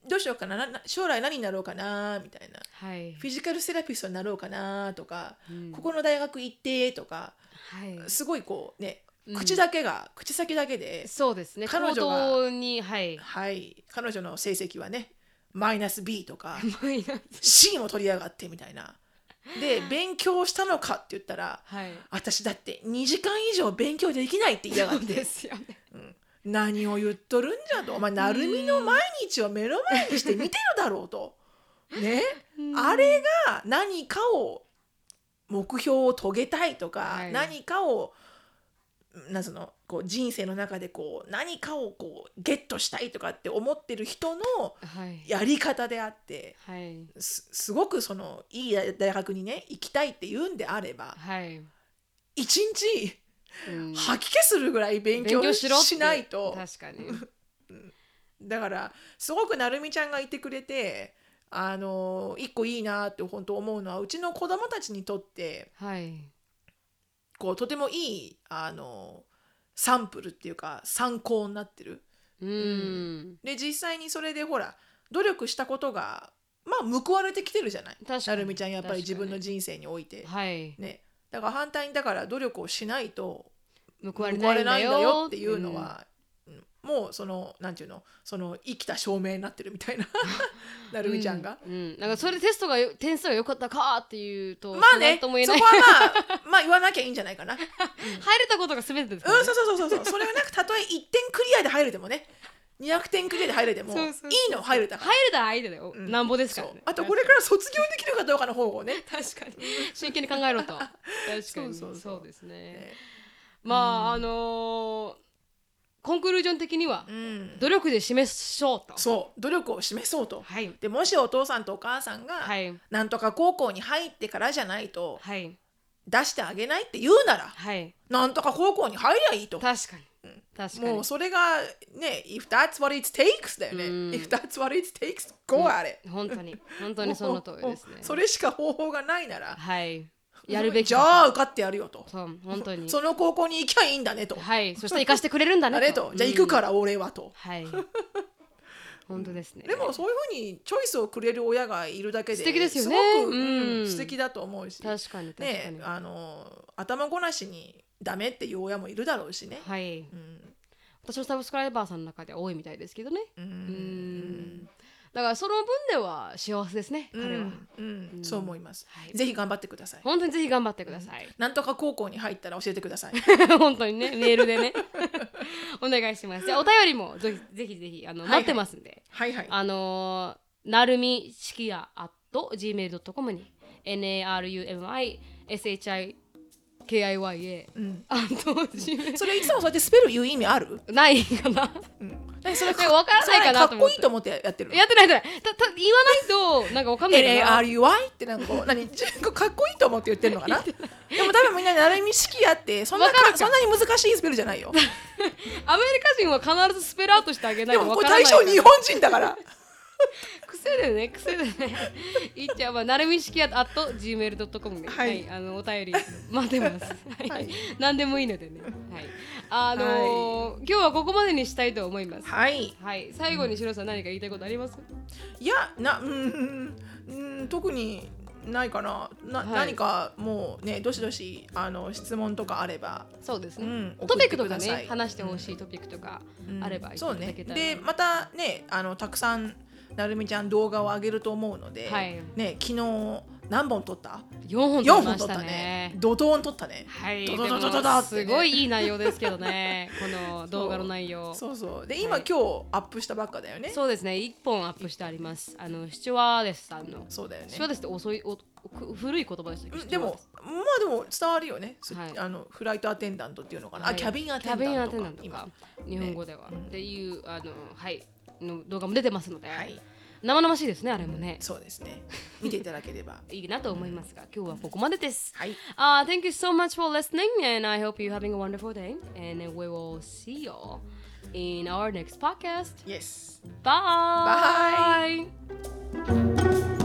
[SPEAKER 1] どうしようかな？なな将来何になろうかな？みたいな。
[SPEAKER 2] はい。
[SPEAKER 1] フィジカルセラピストになろうかなとか、
[SPEAKER 2] うん。
[SPEAKER 1] ここの大学行ってとか
[SPEAKER 2] はい。
[SPEAKER 1] すごいこうね
[SPEAKER 2] うん。
[SPEAKER 1] 口だけが、口先だけで
[SPEAKER 2] そうですね。
[SPEAKER 1] 彼女が
[SPEAKER 2] にはい。
[SPEAKER 1] はい。彼女の成績はねマイナス B とか C も取りやがってみたいな。で 勉強したのかって言ったら
[SPEAKER 2] はい。
[SPEAKER 1] 私だって2時間以上勉強できないって言いやがって。
[SPEAKER 2] ですよね
[SPEAKER 1] 何を言っとるんじゃと。お前成美の毎日を目の前にして見てるだろうと。ね？あれが何かを目標を遂げたいとか、
[SPEAKER 2] はい。
[SPEAKER 1] 何かをなんつうの？こう人生の中でこう何かをこうゲットしたいとかって思ってる人の
[SPEAKER 2] はい。
[SPEAKER 1] やり方であって
[SPEAKER 2] はい。
[SPEAKER 1] すすごくそのいい大学にね行きたいって言うんであれば
[SPEAKER 2] はい、
[SPEAKER 1] 一日
[SPEAKER 2] うん。
[SPEAKER 1] 吐き気するぐらい勉強し
[SPEAKER 2] ろって。
[SPEAKER 1] ないと。
[SPEAKER 2] 確かに。
[SPEAKER 1] だからすごくなるみちゃんがいてくれてあの一個いいなって本当思うのはうちの子供たちにとって
[SPEAKER 2] はい。
[SPEAKER 1] こうとてもいいあのサンプルっていうか参考になってる。
[SPEAKER 2] うん、
[SPEAKER 1] で実際にそれでほら努力したことがまあ報われてきてるじゃない。
[SPEAKER 2] 確かに。
[SPEAKER 1] なるみちゃんやっぱり自分の人生において。
[SPEAKER 2] はい。
[SPEAKER 1] ね、だから反対にだから努力をしないと
[SPEAKER 2] 報われな
[SPEAKER 1] ないいんだ
[SPEAKER 2] よ
[SPEAKER 1] よっていうのは、うん。もうそのなんていうの？その生きた証明になってるみたいな なるみちゃんが。
[SPEAKER 2] うん、うんなんかそれでテストがよ点数が良かったかっていうと
[SPEAKER 1] まあねそこはまあ まあ言わなきゃいいんじゃないかな。うん、
[SPEAKER 2] 入れたことが全てですね。
[SPEAKER 1] そうそうそうそうそう。それがなくたとえ1点クリアで入れてもね200点クリアで入れても
[SPEAKER 2] そうそうそう。
[SPEAKER 1] いいの入れたから。
[SPEAKER 2] 入れたら相手だよ、
[SPEAKER 1] うん。
[SPEAKER 2] なんぼですからね。
[SPEAKER 1] そう。あとこれから卒業できるかどうかの方をね。
[SPEAKER 2] 確かに。真剣に考えろと。確かに。
[SPEAKER 1] そうそうそう。
[SPEAKER 2] ですね。
[SPEAKER 1] ね
[SPEAKER 2] まああのーコンクルージョン的には
[SPEAKER 1] うん、
[SPEAKER 2] 努力で示しょうと。
[SPEAKER 1] そう。努力を示そうと。
[SPEAKER 2] はい。
[SPEAKER 1] でもしお父さんとお母さんが、
[SPEAKER 2] はい。
[SPEAKER 1] なんとか高校に入ってからじゃないと
[SPEAKER 2] はい。
[SPEAKER 1] 出してあげないって言うなら
[SPEAKER 2] はい。
[SPEAKER 1] なんとか高校に入りゃいいと。
[SPEAKER 2] 確かに
[SPEAKER 1] もうそれがね、if that's what it takes だよね。
[SPEAKER 2] うん。
[SPEAKER 1] if that's what it takes, go at it.
[SPEAKER 2] 本当に。本当にその通りですね。
[SPEAKER 1] それしか方法がないなら、
[SPEAKER 2] はい。やるべき
[SPEAKER 1] じゃあ受かってやるよと。
[SPEAKER 2] そう本当に。
[SPEAKER 1] その高校に行きゃいいんだねと。
[SPEAKER 2] はい。そして生かしてくれるんだね
[SPEAKER 1] と。じゃあ行くからら俺はと。
[SPEAKER 2] はい本当ですね。
[SPEAKER 1] でもそういうふうにチョイスをくれる親がいるだけで
[SPEAKER 2] 素敵ですよね。
[SPEAKER 1] すごく、
[SPEAKER 2] うん
[SPEAKER 1] うん。素敵だと思うし。
[SPEAKER 2] 確かに確かに、
[SPEAKER 1] ねあの頭ごなしにダメっていう親もいるだろうしね。
[SPEAKER 2] はい。
[SPEAKER 1] うん。
[SPEAKER 2] 私のサブスクライバーさんの中では多いみたいですけどね。
[SPEAKER 1] う
[SPEAKER 2] うんんだからその分では幸せですね彼は、
[SPEAKER 1] うん。うん。そう思います、
[SPEAKER 2] はい。
[SPEAKER 1] ぜひ頑張ってください。
[SPEAKER 2] 本当にぜひ頑張ってください、
[SPEAKER 1] なんとか高校に入ったら教えてください。
[SPEAKER 2] 本当にねメールでね。お願いします。じゃあお便りもぜひぜひぜひあの、
[SPEAKER 1] はいはい。
[SPEAKER 2] 待ってますんで。
[SPEAKER 1] はいはい。
[SPEAKER 2] あのーなるみしきや at gmail.com に NARUMISHIKIYA
[SPEAKER 1] うん。
[SPEAKER 2] あとジメ
[SPEAKER 1] それいつもそうやってスペル言う意味ある？
[SPEAKER 2] ないかな。
[SPEAKER 1] うん。何それ
[SPEAKER 2] でも分からないかなと思って。
[SPEAKER 1] それかっこいいと思ってやってる
[SPEAKER 2] やってないやってないたた言わないとなんかわかんないかな。
[SPEAKER 1] NARUI ってなんか何？かっこいいと思って言ってるのかな？でも多分みんななるみ式やってそんなそんなに難しいスペルじゃないよ。
[SPEAKER 2] アメリカ人は必ずスペルアウトしてあげないと
[SPEAKER 1] でもこれ
[SPEAKER 2] わからない
[SPEAKER 1] 対象日本人だから
[SPEAKER 2] 癖でね癖でね。いっちゃんはなるみしきや at gmail.com で、は
[SPEAKER 1] はい。い
[SPEAKER 2] あのお便り待ってます、はい。
[SPEAKER 1] はい。
[SPEAKER 2] 何でもいいのでね、はい、あのー今日はここまでにしたいと思います。
[SPEAKER 1] はい。
[SPEAKER 2] はい。最後にシロさん何か言いたいことあります？
[SPEAKER 1] いやなうんうん特にないかな。な、
[SPEAKER 2] はい。
[SPEAKER 1] 何かもうねどしどしあの質問とかあれば、
[SPEAKER 2] そうですね、
[SPEAKER 1] うん、
[SPEAKER 2] トピックとかね話してほしいトピックとか
[SPEAKER 1] うん
[SPEAKER 2] あればい
[SPEAKER 1] そうね。
[SPEAKER 2] ただけたら、
[SPEAKER 1] でまたねあのたくさんなるみちゃん動画を上げると思うので、
[SPEAKER 2] はい。
[SPEAKER 1] ね昨日何本撮った
[SPEAKER 2] ？4本撮
[SPEAKER 1] 4
[SPEAKER 2] り
[SPEAKER 1] ったたね。
[SPEAKER 2] ね。
[SPEAKER 1] 怒涛撮ったね。
[SPEAKER 2] はい、
[SPEAKER 1] ドドドドド
[SPEAKER 2] すごいいい内容ですけどね、この動画の内容。
[SPEAKER 1] そう。そうで今、
[SPEAKER 2] はい。
[SPEAKER 1] 今日アップしたばっかだよね。
[SPEAKER 2] そうですね、1本アップしてあります。あの、シチュワーデスさんの。
[SPEAKER 1] そうだよね。
[SPEAKER 2] シチュワーデスって遅いおく古い言葉でした
[SPEAKER 1] でもまあでも伝わるよね、そ
[SPEAKER 2] はい。
[SPEAKER 1] あのフライトアテンダントっていうのかな、
[SPEAKER 2] はい。
[SPEAKER 1] あキャビンアテン
[SPEAKER 2] キャビン
[SPEAKER 1] ダントか
[SPEAKER 2] アテンダントとか。
[SPEAKER 1] 今。
[SPEAKER 2] 日本語では、
[SPEAKER 1] うん。
[SPEAKER 2] っていうあのはいの動画も出てますので、
[SPEAKER 1] はい
[SPEAKER 2] 生々しいですねあれもね、
[SPEAKER 1] そうですね見ていただければ
[SPEAKER 2] いいなと思いますが今日はここまでです。
[SPEAKER 1] はい
[SPEAKER 2] Uh, thank you so much for listening, and I hope you're having a wonderful day. And we will see you in our next podcast.
[SPEAKER 1] Yes
[SPEAKER 2] Bye.
[SPEAKER 1] Bye.